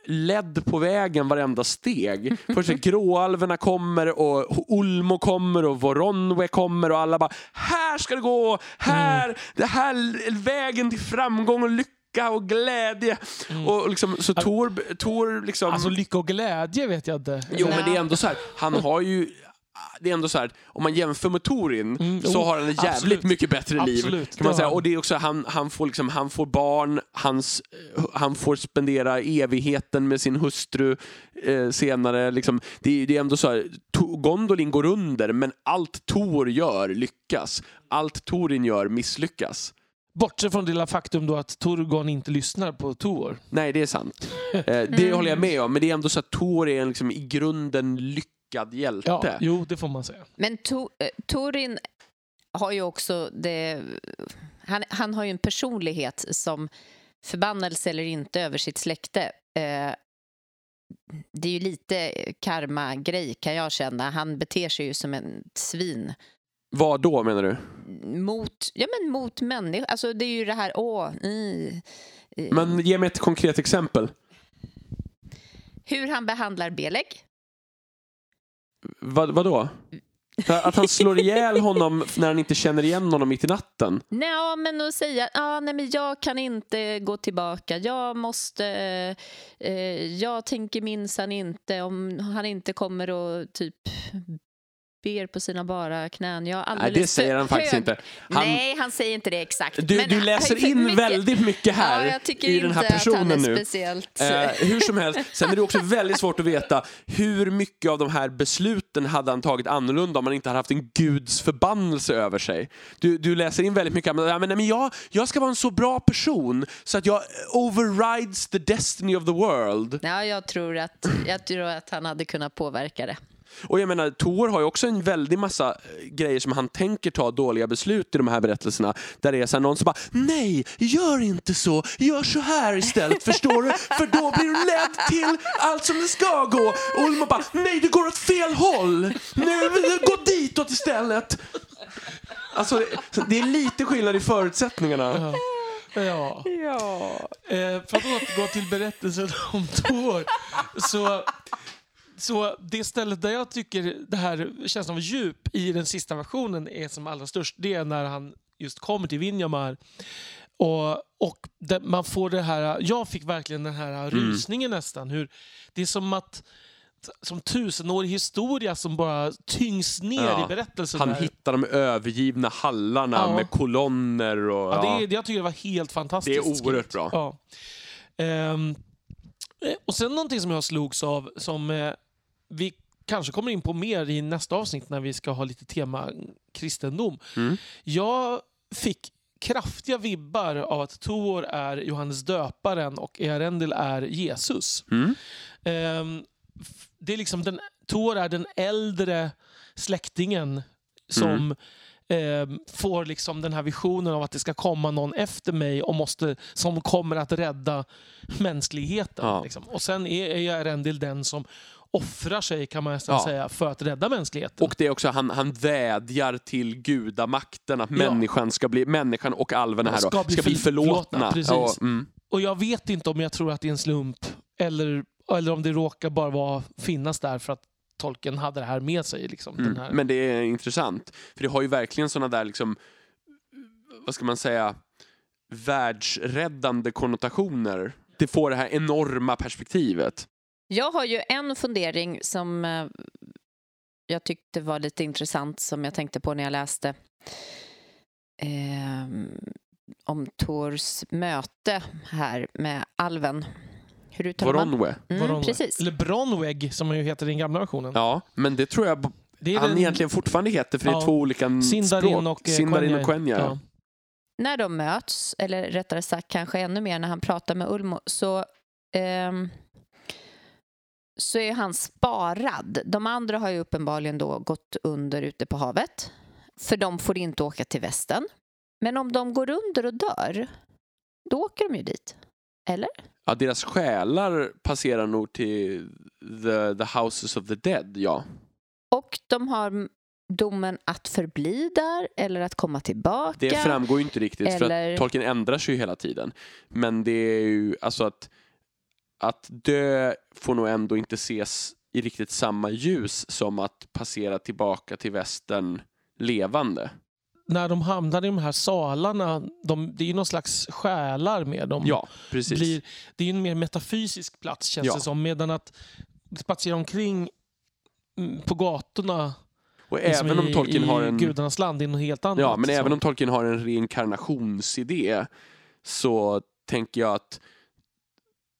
ledd på vägen varenda steg. Först gråalverna kommer och Ulmo kommer och Voronwe kommer och alla bara här ska det gå, här, det här är vägen till framgång och lycka och glädje. Och liksom, så Tor, Tor liksom... Alltså lycka och glädje vet jag inte. Jo, men det är ändå så här, han har ju det är ändå så här, om man jämför med Torin Mm, så jo, har han ett jävligt absolut. mycket bättre liv. Absolut, Kan man säga. Och det är också, han, han, får liksom, han får barn, hans, han får spendera evigheten med sin hustru eh, senare. Liksom, det, är, det är ändå så här, to, Gondolin går under men allt Tor gör lyckas. Allt Torin gör misslyckas. Bortsett från det lilla faktum då att Turgon inte lyssnar på Tor. Nej, det är sant. Eh, det Mm. håller jag med om. Men det är ändå så att Tor är en liksom i grunden lyckad hjälte. Ja, jo, det får man säga. Men to, eh, Torin har ju också det... Han, han har ju en personlighet som förbannelse eller inte över sitt släkte. Eh, det är ju lite karma-grej kan jag känna. Han beter sig ju som en svin Vad då menar du? mot, ja, men mot människor. Alltså det är ju det här, åh, mm, eh, Men ge mig ett konkret exempel. hur han behandlar Beleg. Vad, vadå? Att han slår ihjäl honom när han inte känner igen honom mitt i natten? Nej, men att säga ah, nej, men jag kan inte gå tillbaka. Jag måste... Eh, jag tänker minsann inte om han inte kommer och typ ber på sina bara knän. Jag Nej, det säger han faktiskt hög. inte. Han, Nej, han säger inte det exakt. du, Men, du läser in mycket- väldigt mycket här ja, i den här personen nu. speciellt... Eh, hur som helst, sen är det också väldigt svårt att veta hur mycket av de här besluten hade han tagit annorlunda om han inte hade haft en guds förbannelse över sig. Du, du läser in väldigt mycket, men, men jag, jag ska vara en så bra person så att jag overrides the destiny of the world. Ja, jag tror, att, jag tror att han hade kunnat påverka det. Och jag menar, Tor har ju också en väldig massa eh, grejer som han tänker ta dåliga beslut i de här berättelserna. Där det är så här någon som bara, nej, gör inte så, gör så här istället, förstår du? För då blir du ledd till allt som det ska gå. Och Ulma bara, nej, det går åt fel håll, nu, gå ditåt istället. Alltså, det är lite skillnad i förutsättningarna. Ja. Ja. Eh, för att återgå till berättelsen om Tor. Så, så det stället där jag tycker det här känslan av djup i den sista versionen är som allra störst, det är när han just kommer till Vinjamar. Och, och det, man får det här, jag fick verkligen den här rysningen nästan. Hur, det är som att som tusenårig historia som bara tyngs ner Ja. i berättelsen. Han där. hittar de övergivna hallarna Ja. med kolonner och... Ja, det, är- jag tycker det var helt fantastiskt. Det är oerhört bra. Ja. Eh, och sen någonting som jag slogs av som eh, vi kanske kommer in på mer i nästa avsnitt när vi ska ha lite tema kristendom. Mm. Jag fick kraftiga vibbar av att Tor är Johannes döparen och Earendil är Jesus. Mm. Ehm, det är liksom den, Tor är den äldre släktingen som ehm, får liksom den här visionen av att det ska komma någon efter mig och måste, som kommer att rädda mänskligheten. Ja. Liksom. Och sen är, är Erendil den som offrar sig kan man nästan Ja. säga för att rädda mänskligheten. Och det är också, han, han vädjar till gudamakten att Ja. människan, ska bli, människan och alverna här då, Ska bli ska bli förl- förlåtna. förlåtna. Ja, mm. Och jag vet inte om jag tror att det är en slump eller, eller om det råkar bara vara, finnas där för att tolken hade det här med sig. Liksom. Mm. Men det är intressant, för det har ju verkligen såna där, liksom, vad ska man säga, världsräddande konnotationer. Det får det här enorma perspektivet. Jag har ju en fundering som eh, jag tyckte var lite intressant som jag tänkte på när jag läste eh, om Tors möte här med alven. Hur uttalar man? Voronwe. Mm, Varon- precis. Eller Bronweg som han ju heter i den gamla versionen. Ja, men det tror jag det är han den- egentligen fortfarande heter, för det är Ja. två olika Sindarin språk. och, eh, Sindarin och Quenya. Ja. När de möts, eller rättare sagt kanske ännu mer när han pratar med Ulmo, så, ehm, så är han sparad. De andra har ju uppenbarligen då gått under ute på havet, för de får inte åka till västen. Men om de går under och dör, då åker de ju dit. Eller? Ja, deras själar passerar nog till the, the houses of the dead, ja. Och de har domen att förbli där eller att komma tillbaka. Det framgår ju inte riktigt, för Eller- att Tolkien ändrar sig ju hela tiden. Men det är ju, alltså att, att dö får nog ändå inte ses i riktigt samma ljus som att passera tillbaka till västern levande. När de hamnar i de här salarna, de, det är ju någon slags själar med dem. Ja, precis. blir, det är ju en mer metafysisk plats känns Ja. det som. Medan att spatsera omkring mm, på gatorna Och liksom även om Tolkien har en... gudarnas land, det är något helt annat. Ja, men även om Tolkien har en reinkarnationsidé så tänker jag att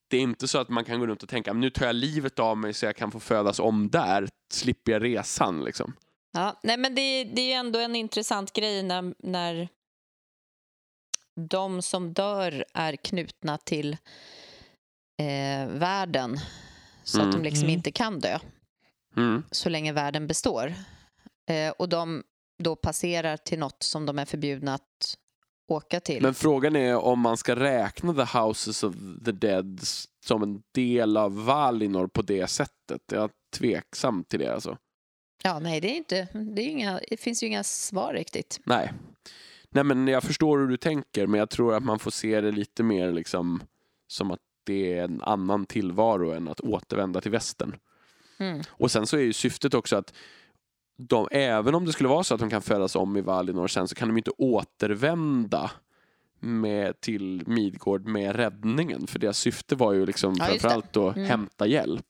det är inte så att man kan gå runt och tänka nu tar jag livet av mig så jag kan få födas om där, slipper jag resan liksom. Ja, nej men det, det är ju ändå en intressant grej när, när, de som dör är knutna till eh, världen så Mm. att de liksom Mm. inte kan dö Mm. så länge världen består. Eh, och de då passerar till något som de är förbjudna att åka till. Men frågan är om man ska räkna The Houses of the Dead som en del av Valinor på det sättet. Jag är tveksam till det alltså. Ja, nej, det, är inte, det, är inga, det finns ju inga svar riktigt. Nej. Nej men jag förstår hur du tänker men jag tror att man får se det lite mer liksom som att det är en annan tillvaro än att återvända till västern. Mm. Och sen så är ju syftet också att de, även om det skulle vara så att de kan födas om i Valinor sen så kan de inte återvända med, till Midgård med räddningen. För deras syfte var ju liksom Ja, framförallt att Mm. hämta hjälp.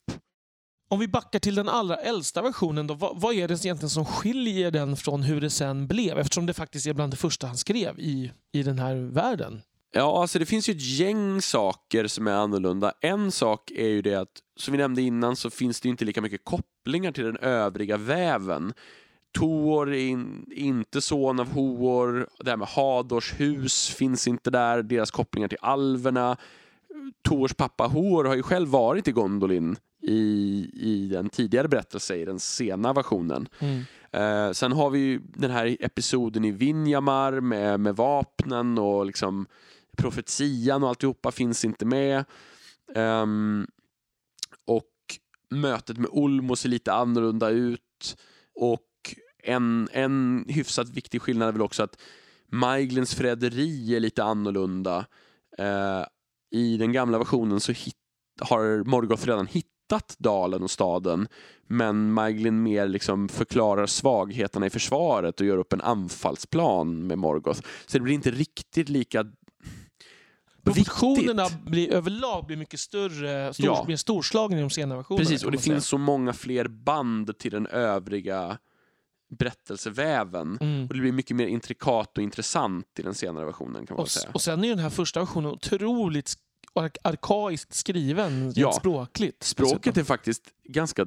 Om vi backar till den allra äldsta versionen, då, vad, vad är det egentligen som skiljer den från hur det sen blev? Eftersom det faktiskt är bland det första han skrev i, i den här världen. Ja, alltså det finns ju ett gäng saker som är annorlunda. En sak är ju det att, som vi nämnde innan, så finns det ju inte lika mycket kopplingar till den övriga väven. Tor är in, inte son av Hoor, det här med Hadors hus finns inte där, deras kopplingar till alverna. Tors pappa Hor har ju själv varit i Gondolin i, i en tidigare berättelse, i den sena versionen. Eh, sen har vi ju den här episoden i Vinjamar med, med vapnen och liksom profetian och alltihopa finns inte med. Och mötet med Olmo ser lite annorlunda ut. Och en, en hyfsat viktig skillnad är väl också att Maiglins förräderi är lite annorlunda. Eh, I den gamla versionen så hit, har Morgoth redan hittat dalen och staden men Maiglin mer liksom förklarar svagheterna i försvaret och gör upp en anfallsplan med Morgoth. Så det blir inte riktigt lika Proportionerna blir, överlag blir mycket större, stor, Ja. mer storslagna i de senare versionerna. Precis, och det finns så många fler band till den övriga berättelseväven. Mm. Och det blir mycket mer intrikat och intressant i den senare versionen kan man Och, säga. och sen är den här första versionen otroligt sk- ar- arkaiskt skriven Ja. språkligt. Språket dessutom. är faktiskt ganska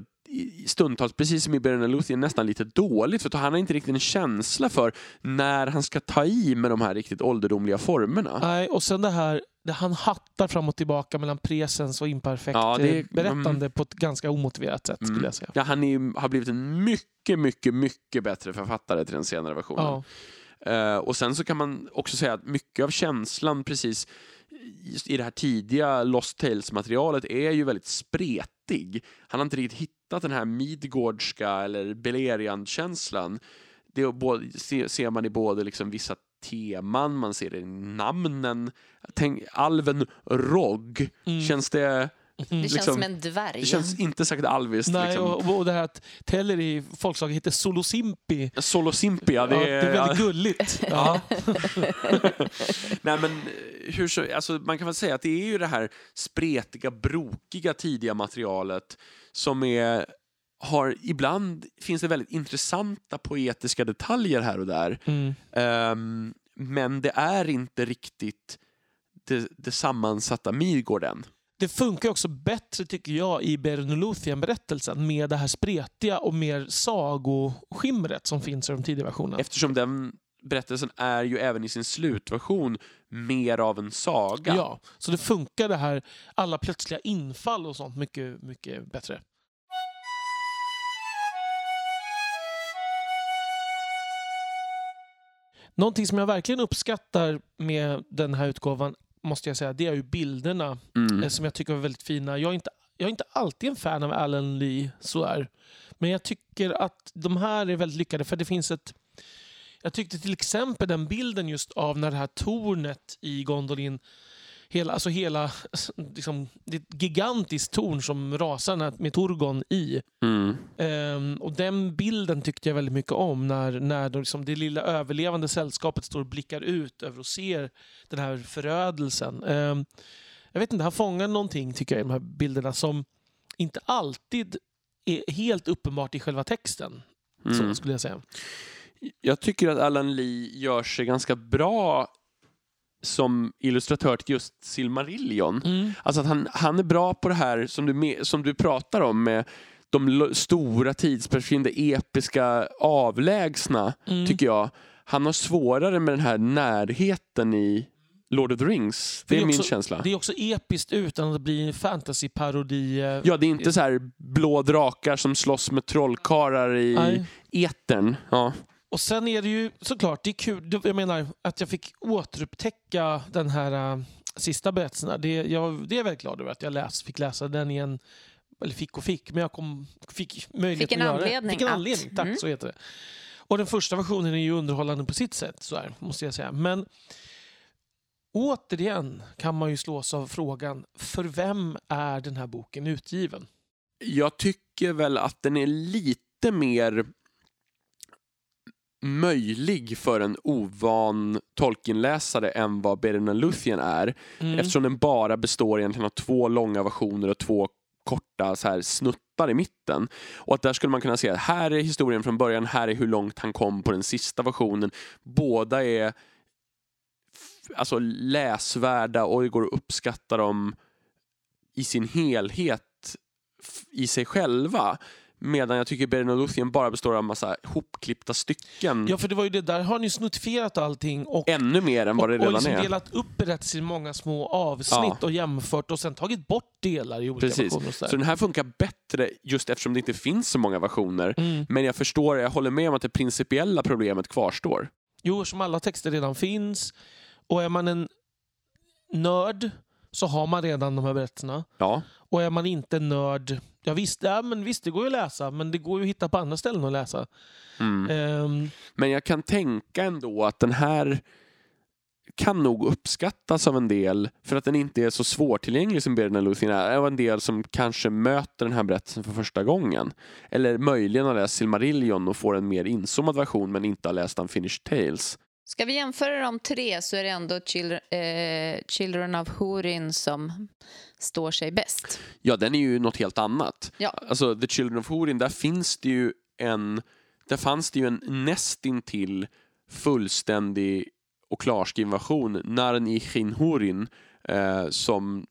stundtals, precis som i Beren Luthien, nästan lite dåligt för han har inte riktigt en känsla för när han ska ta i med de här riktigt ålderdomliga formerna. Nej, och sen det här, han hattar fram och tillbaka mellan presens och imperfekt Ja, är- eh, berättande på ett ganska omotiverat sätt Mm. skulle jag säga. Ja, han är, har blivit en mycket, mycket, mycket bättre författare till den senare versionen. Ja. Eh, och sen så kan man också säga att mycket av känslan precis i det här tidiga Lost Tales-materialet är ju väldigt spretig. Han har inte riktigt hittat den här Midgårdska eller Beleriand-känslan. Det både, se- ser man i både liksom vissa teman, man ser det i namnen. Tänk, alven Rogg, Mm. känns det... Det känns Liksom, som en dvärg. Det känns inte särskilt alviskt. Nej, liksom. och, och det här att Teller i folkslaget heter Solosimpi. Solo Simpia, det ja, är... det är väldigt gulligt. Ja. Nej men eh, hur så, alltså, man kan väl säga att det är ju det här spretiga, brokiga tidiga materialet som är har, ibland finns det väldigt intressanta poetiska detaljer här och där. Mm. Ehm, men det är inte riktigt det, det sammansatta Midgård än. Det funkar också bättre tycker jag i Bernolothien-berättelsen med det här spretiga och mer sagoskimret som finns i de tidiga versionerna. Eftersom den berättelsen är ju även i sin slutversion mer av en saga. Ja, så det funkar det här alla plötsliga infall och sånt mycket, mycket bättre. Någonting som jag verkligen uppskattar med den här utgåvan måste jag säga, det är ju bilderna Mm. eh, som jag tycker var väldigt fina. Jag är inte, jag är inte alltid en fan av Alan Lee, så är. Men jag tycker att de här är väldigt lyckade för det finns ett jag tyckte till exempel den bilden just av när det här tornet i Gondolin Hela, alltså hela, liksom, det är ett gigantiskt torn som rasar med Torgon i. Mm. Ehm, och den bilden tyckte jag väldigt mycket om när, när de, liksom, det lilla överlevande sällskapet står och blickar ut över och ser den här förödelsen. Ehm, jag vet inte, han fångar någonting tycker jag i de här bilderna som inte alltid är helt uppenbart i själva texten. Mm. Så skulle jag säga. Jag tycker att Alan Lee gör sig ganska bra som illustratör till just Silmarillion. Mm. Alltså att han, han är bra på det här som du, som du pratar om med de stora tidsperspektiven, det episka, avlägsna, Mm. tycker jag. Han har svårare med den här närheten i, Lord of the Rings. Det är, min också, känsla. Det är också episkt utan att bli en fantasyparodi. Ja, det är inte så här blå drakar som slåss med trollkarlar i Nej. etern. Ja. Och sen är det ju såklart, det är kul. Jag menar att jag fick återupptäcka den här äh, sista berättelsen. Det, jag, det är jag väldigt glad över att jag läs, fick läsa den igen. Eller fick och fick, men jag kom, fick möjlighet Fick en att göra det. anledning Fick en att- anledning, tack Mm. så heter det. Och den första versionen är ju underhållande på sitt sätt, så här, måste jag säga. Men återigen kan man ju slås av frågan, för vem är den här boken utgiven? Jag tycker väl att den är lite mer möjlig för en ovan Tolkien-läsare än vad Berena Luthien är. Mm. Eftersom den bara består egentligen av två långa versioner och två korta så här, snuttar i mitten. Och att där skulle man kunna se att här är historien från början, här är hur långt han kom på den sista versionen. Båda är alltså läsvärda och det går att uppskatta dem i sin helhet i sig själva. Medan jag tycker Berena Luthien bara består av massa hopklippta stycken. Ja, för det var ju det där, har ni snuttifierat allting och Ännu mer än vad det och, och redan liksom är. delat upp berättelsen i många små avsnitt Ja. och jämfört och sen tagit bort delar i olika Precis. versioner. Och så Så den här funkar bättre just eftersom det inte finns så många versioner. mm. Men jag förstår, jag håller med om att det principiella problemet kvarstår. Jo, som alla texter redan finns. Och är man en nörd så har man redan de här berättelserna. Ja, Och är man inte nörd, ja visst, ja, men visst det går ju att läsa, men det går ju att hitta på andra ställen att läsa. mm. Ehm, men jag kan tänka ändå att den här kan nog uppskattas av en del för att den inte är så svårtillgänglig som Berna Luthien är. Av en del som kanske möter den här berättelsen för första gången. Eller möjligen har läst Silmarillion och får en mer inzoomad version men inte har läst Unfinished Tales. Ska vi jämföra de tre så är det ändå Children, eh, Children of Hurin som står sig bäst. Ja, den är ju något helt annat. Ja. Alltså, The Children of Hurin, där finns det ju en... Där fanns det ju en nästintill fullständig och klarskriven version, Narn i Chinhurin, eh, som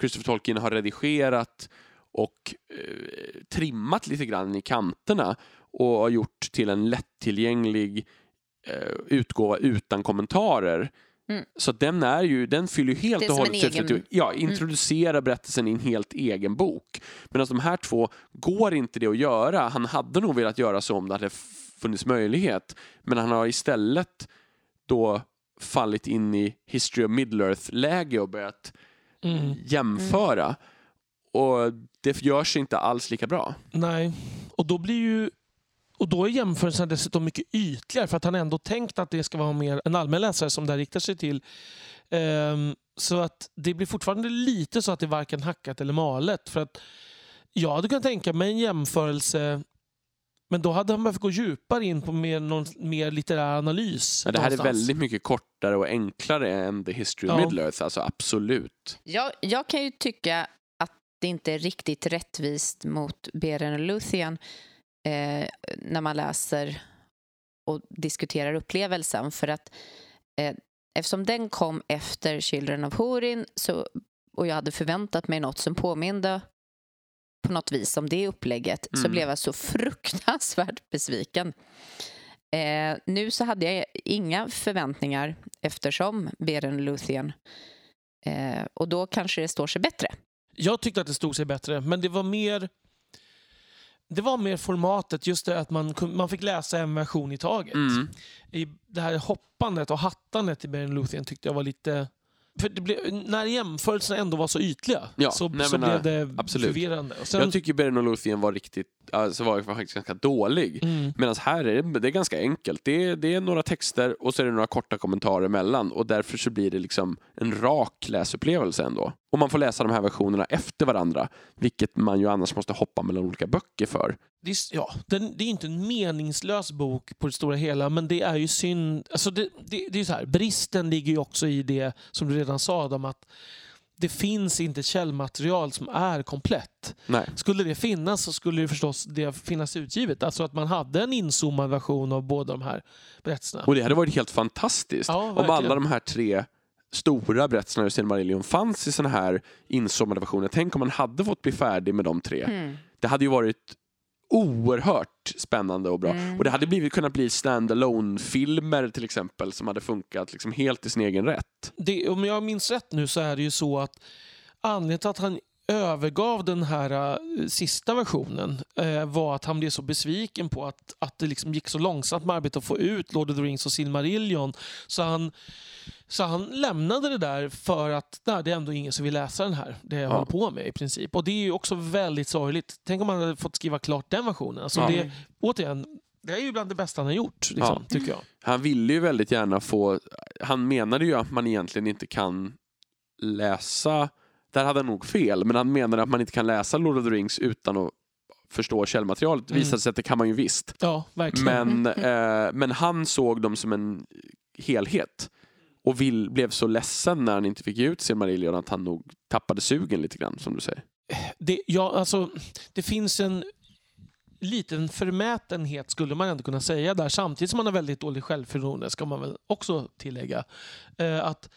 Christopher Tolkien har redigerat och eh, trimmat lite grann i kanterna och har gjort till en lättillgänglig eh, utgåva utan kommentarer. Mm. Så den, är ju, den fyller ju helt och hållet syftet egen- Mm. att ja, introducera berättelsen i en helt egen bok. Medan de här två går inte det att göra. Han hade nog velat göra så om det hade funnits möjlighet. Men han har istället då fallit in i History of Middle-earth-läge och börjat mm, jämföra. Och det görs inte alls lika bra. nej, och då blir ju och då är jämförelsen dessutom mycket ytligare för att han ändå tänkt att det ska vara mer en allmän läsare som det här riktar sig till. Ehm, så att det blir fortfarande lite så att det är varken hackat eller malet. För att jag hade kunnat tänka mig en jämförelse men då hade han behövt gå djupare in på mer, någon mer litterär analys. Ja, det här är någonstans. väldigt mycket kortare och enklare än The History of Ja. Middle-earth, alltså absolut. Jag, jag kan ju tycka att det inte är riktigt rättvist mot Beren och Luthien eh, när man läser och diskuterar upplevelsen. För att eh, eftersom den kom efter Children of Hurin så, och jag hade förväntat mig något som påminde på något vis om det upplägget så Mm. blev jag så fruktansvärt besviken. Eh, nu så hade jag inga förväntningar eftersom Beren Luthien eh, och då kanske det står sig bättre. Jag tyckte att det stod sig bättre, men det var mer det var mer formatet, just det att man, man fick läsa en version i taget. Mm. I det här hoppandet och hattandet i Beren Luthien tyckte jag var lite... För blev, när jämförelserna ändå var så ytliga Ja, så, nej, så men, blev det absolut. förvirrande. Och sen, Jag tycker Beren Luthien var riktigt, alltså var faktiskt ganska dålig. mm, Medan här är det, det är ganska enkelt. Det är, det är några texter och så är det några korta kommentarer emellan och därför så blir det liksom en rak läsupplevelse ändå. Och man får läsa de här versionerna efter varandra, vilket man ju annars måste hoppa mellan olika böcker för. det, är, ja, den, det är inte en meningslös bok på det stora hela, men det är ju synd... Alltså det, det, det är så här, bristen ligger ju också i det som du redan sa, om att det finns inte källmaterial som är komplett. Nej. Skulle det finnas så skulle det förstås det finnas utgivet. Alltså att man hade en inzoomad version av båda de här berättelserna. Och det hade varit helt fantastiskt Ja, om verkligen. alla de här tre stora berättelserna ur Silmarillion fanns i såna här inzoomade versioner. Tänk om man hade fått bli färdig med de tre. Mm. Det hade ju varit oerhört spännande och bra. Mm. Och det hade blivit, kunnat bli stand filmer till exempel som hade funkat liksom helt i sin egen rätt. Det, om jag minns rätt nu så är det ju så att anledningen till att han övergav den här uh, sista versionen uh, var att han blev så besviken på att, att det liksom gick så långsamt med arbetet att få ut Lord of the Rings och Silmarillion. Så han, så han lämnade det där för att nej, det är ändå ingen som vill läsa den här, det jag Ja. håller på med i princip. Och det är ju också väldigt sorgligt. Tänk om han hade fått skriva klart den versionen. Alltså Ja. det, återigen, det är ju bland det bästa han har gjort, liksom, tycker jag. Han ville ju väldigt gärna få, han menade ju att man egentligen inte kan läsa, där hade han nog fel, men han menade att man inte kan läsa Lord of the Rings utan att förstå källmaterialet. Det Mm. visade sig att det kan man ju visst. Ja, verkligen. Men, eh, men han såg dem som en helhet och vill, blev så ledsen när han inte fick ge ut Silmarillion att han nog tappade sugen lite grann, som du säger. Det, ja, alltså, det finns en liten förmätenhet skulle man ändå kunna säga där. Samtidigt som man har väldigt dåligt självförtroende ska man väl också tillägga. Eh, att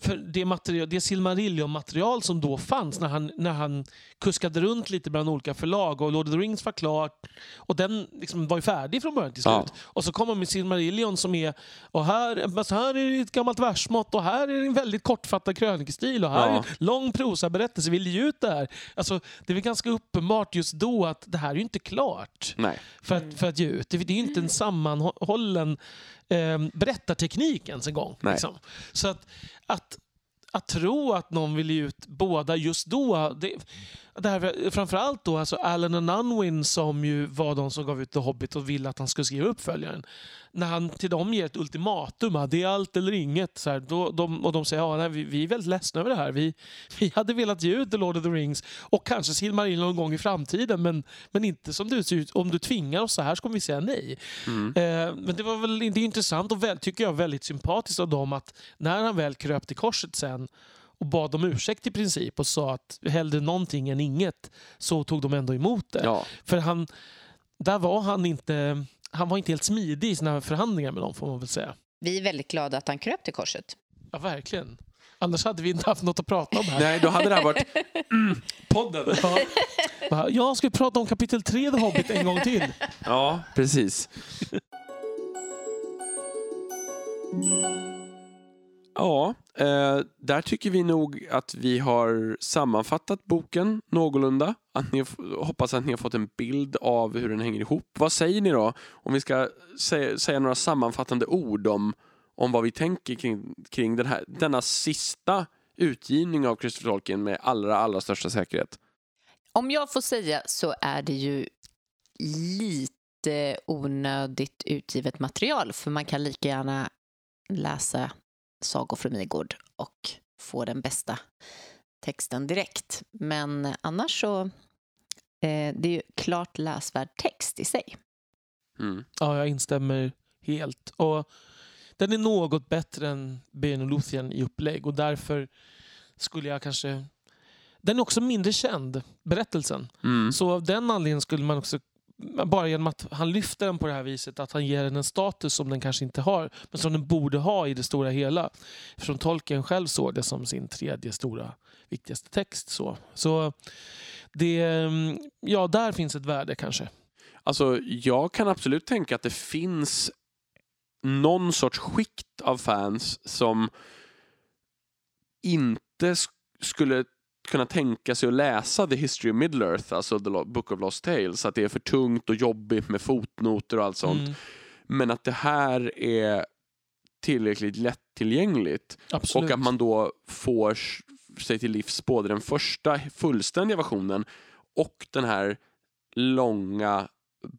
för det, material, det Silmarillion-material som då fanns när han, när han kuskade runt lite bland olika förlag och Lord of the Rings var klart och den liksom var ju färdig från början till slut. Ja. Och så kommer man med Silmarillion som är och här, men så här är det ett gammalt versmått och här är det en väldigt kortfattad krönikestil och här Ja. är en lång prosaberättelse. Vill ge ut det här? Alltså, det är väl ganska uppenbart just då att det här är ju inte klart Nej. för att, för att ge ut. Det, det är ju inte en sammanhållen eh, berättarteknik ens en gång. Liksom. Så att, att, att tro att någon vill ge ut båda just då, det, det här, framförallt då alltså Alan och Unwin som ju var de som gav ut The Hobbit och ville att han skulle skriva uppföljaren. När han till dem ger ett ultimatum, att det är allt eller inget, så här, då, de, och de säger ja, nej, vi, vi är väldigt ledsna över det här. Vi, vi hade velat ge ut The Lord of the Rings och kanske Silmarillion någon gång i framtiden, men, men inte som det ser ut. Om du tvingar oss så här så kommer vi säga nej. Mm. Eh, men det var väl det är intressant och väl, tycker jag väldigt sympatiskt av dem att när han väl kröp till korset sen och bad om ursäkt i princip och sa att hellre någonting än inget så tog de ändå emot det. Ja. För han, där var han inte, han var inte helt smidig i sina förhandlingar med dem får man väl säga. Vi är väldigt glada att han kröp till korset. Ja, verkligen. Annars hade vi inte haft något att prata om här. Nej, då hade det här varit mm, podden. Ja. Jag ska prata om kapitel 3 The Hobbit en gång till. Ja, precis. Ja, eh, där tycker vi nog att vi har sammanfattat boken någorlunda. Att ni hoppas att ni har fått en bild av hur den hänger ihop. Vad säger ni då? Om vi ska säga, säga några sammanfattande ord om, om vad vi tänker kring, kring den här, denna sista utgivning av Christopher Tolkien med allra, allra största säkerhet. Om jag får säga så är det ju lite onödigt utgivet material för man kan lika gärna läsa Sagor från Midgård och få den bästa texten direkt. Men annars så eh, det är ju klart läsvärd text i sig. Mm. Ja, jag instämmer helt. Och den är något bättre än Bene Luthien i upplägg och därför skulle jag kanske... Den är också mindre känd, berättelsen. Mm. Så av den anledningen skulle man också, bara genom att han lyfter den på det här viset, att han ger den en status som den kanske inte har, men som den borde ha i det stora hela. Eftersom Tolkien själv såg det som sin tredje stora, viktigaste text. Så, så det, mm, ja, där finns ett värde kanske. Alltså, jag kan absolut tänka att det finns någon sorts skikt av fans som inte sk- skulle kunna tänka sig att läsa The History of Middle-earth, alltså The Book of Lost Tales, att det är för tungt och jobbigt med fotnoter och allt sånt. Mm, Men att det här är tillräckligt lättillgängligt absolut. och att man då får sig till livs både den första fullständiga versionen och den här långa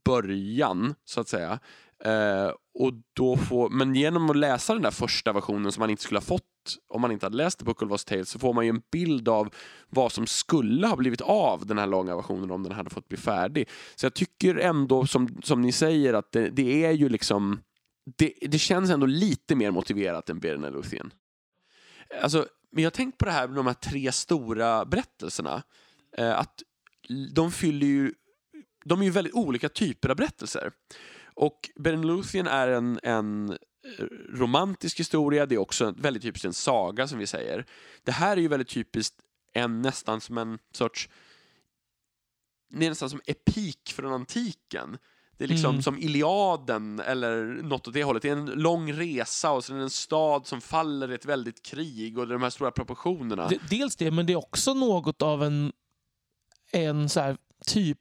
början, så att säga. Eh, och då får, men genom att läsa den där första versionen som man inte skulle ha fått om man inte hade läst The Book of Lost Tales så får man ju en bild av vad som skulle ha blivit av den här långa versionen om den hade fått bli färdig. Så jag tycker ändå, som, som ni säger, att det, det är ju liksom det, det känns ändå lite mer motiverat än Berna Luthien. Alltså, men jag har tänkt på det här med de här tre stora berättelserna. Eh, att de fyller ju... De är ju väldigt olika typer av berättelser. Och Ben Luthien är en, en eh, romantisk historia, det är också väldigt typiskt en saga som vi säger. Det här är ju väldigt typiskt en nästan som en sorts det är nästan som epik från antiken. Det är liksom Mm. som Iliaden eller något åt det hållet. Det är en lång resa och sen är det en stad som faller i ett väldigt krig och det är de här stora proportionerna. Det- Dels det, men det är också något av en, en så här, typ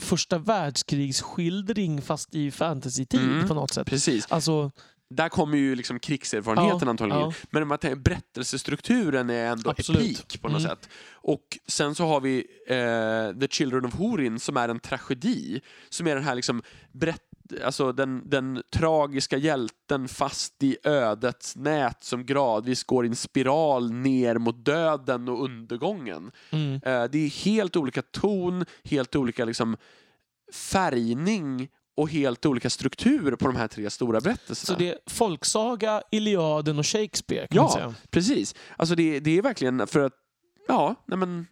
första världskrigsskildring fast i fantasy-tid Mm. på något sätt. Precis. Alltså, Där kommer ju liksom krigserfarenheten Ja, antagligen. ja. Men man tänker, berättelsestrukturen är ändå Absolut. epik på något Mm. sätt. Och sen så har vi eh, The Children of Hurin som är en tragedi. Som är den här liksom berätt Alltså den, den tragiska hjälten fast i ödets nät som gradvis går i en spiral ner mot döden och undergången. mm. Eh, det är helt olika ton, helt olika liksom färgning och helt olika struktur på de här tre stora berättelserna. Så det är folksaga, Iliaden och Shakespeare kan man Ja, säga. precis. Alltså det, det är verkligen för att, ja, nej men,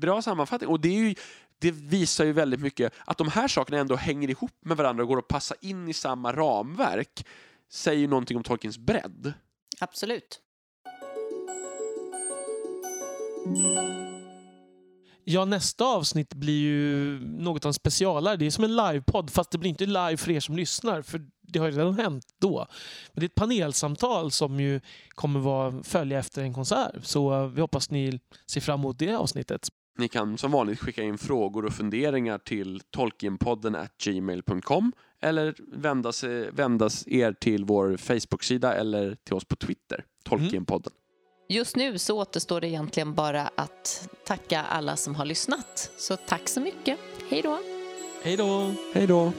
bra sammanfattning. Och det, är ju, det visar ju väldigt mycket att de här sakerna ändå hänger ihop med varandra och går att passa in i samma ramverk. Säger ju någonting om Tolkiens bredd. Absolut. Ja, nästa avsnitt blir ju något av en specialare. Det är som en livepodd, fast det blir inte live för er som lyssnar, för det har ju redan hänt då. Men det är ett panelsamtal som ju kommer vara, följa efter en konsert. Så eh, vi hoppas ni ser fram emot det avsnittet. Ni kan som vanligt skicka in frågor och funderingar till tolkienpodden at gmail.com eller vända, sig, vända er till vår Facebook-sida eller till oss på Twitter, Tolkienpodden. Just nu så återstår det egentligen bara att tacka alla som har lyssnat. Så tack så mycket. Hej då! Hej då! Hej då!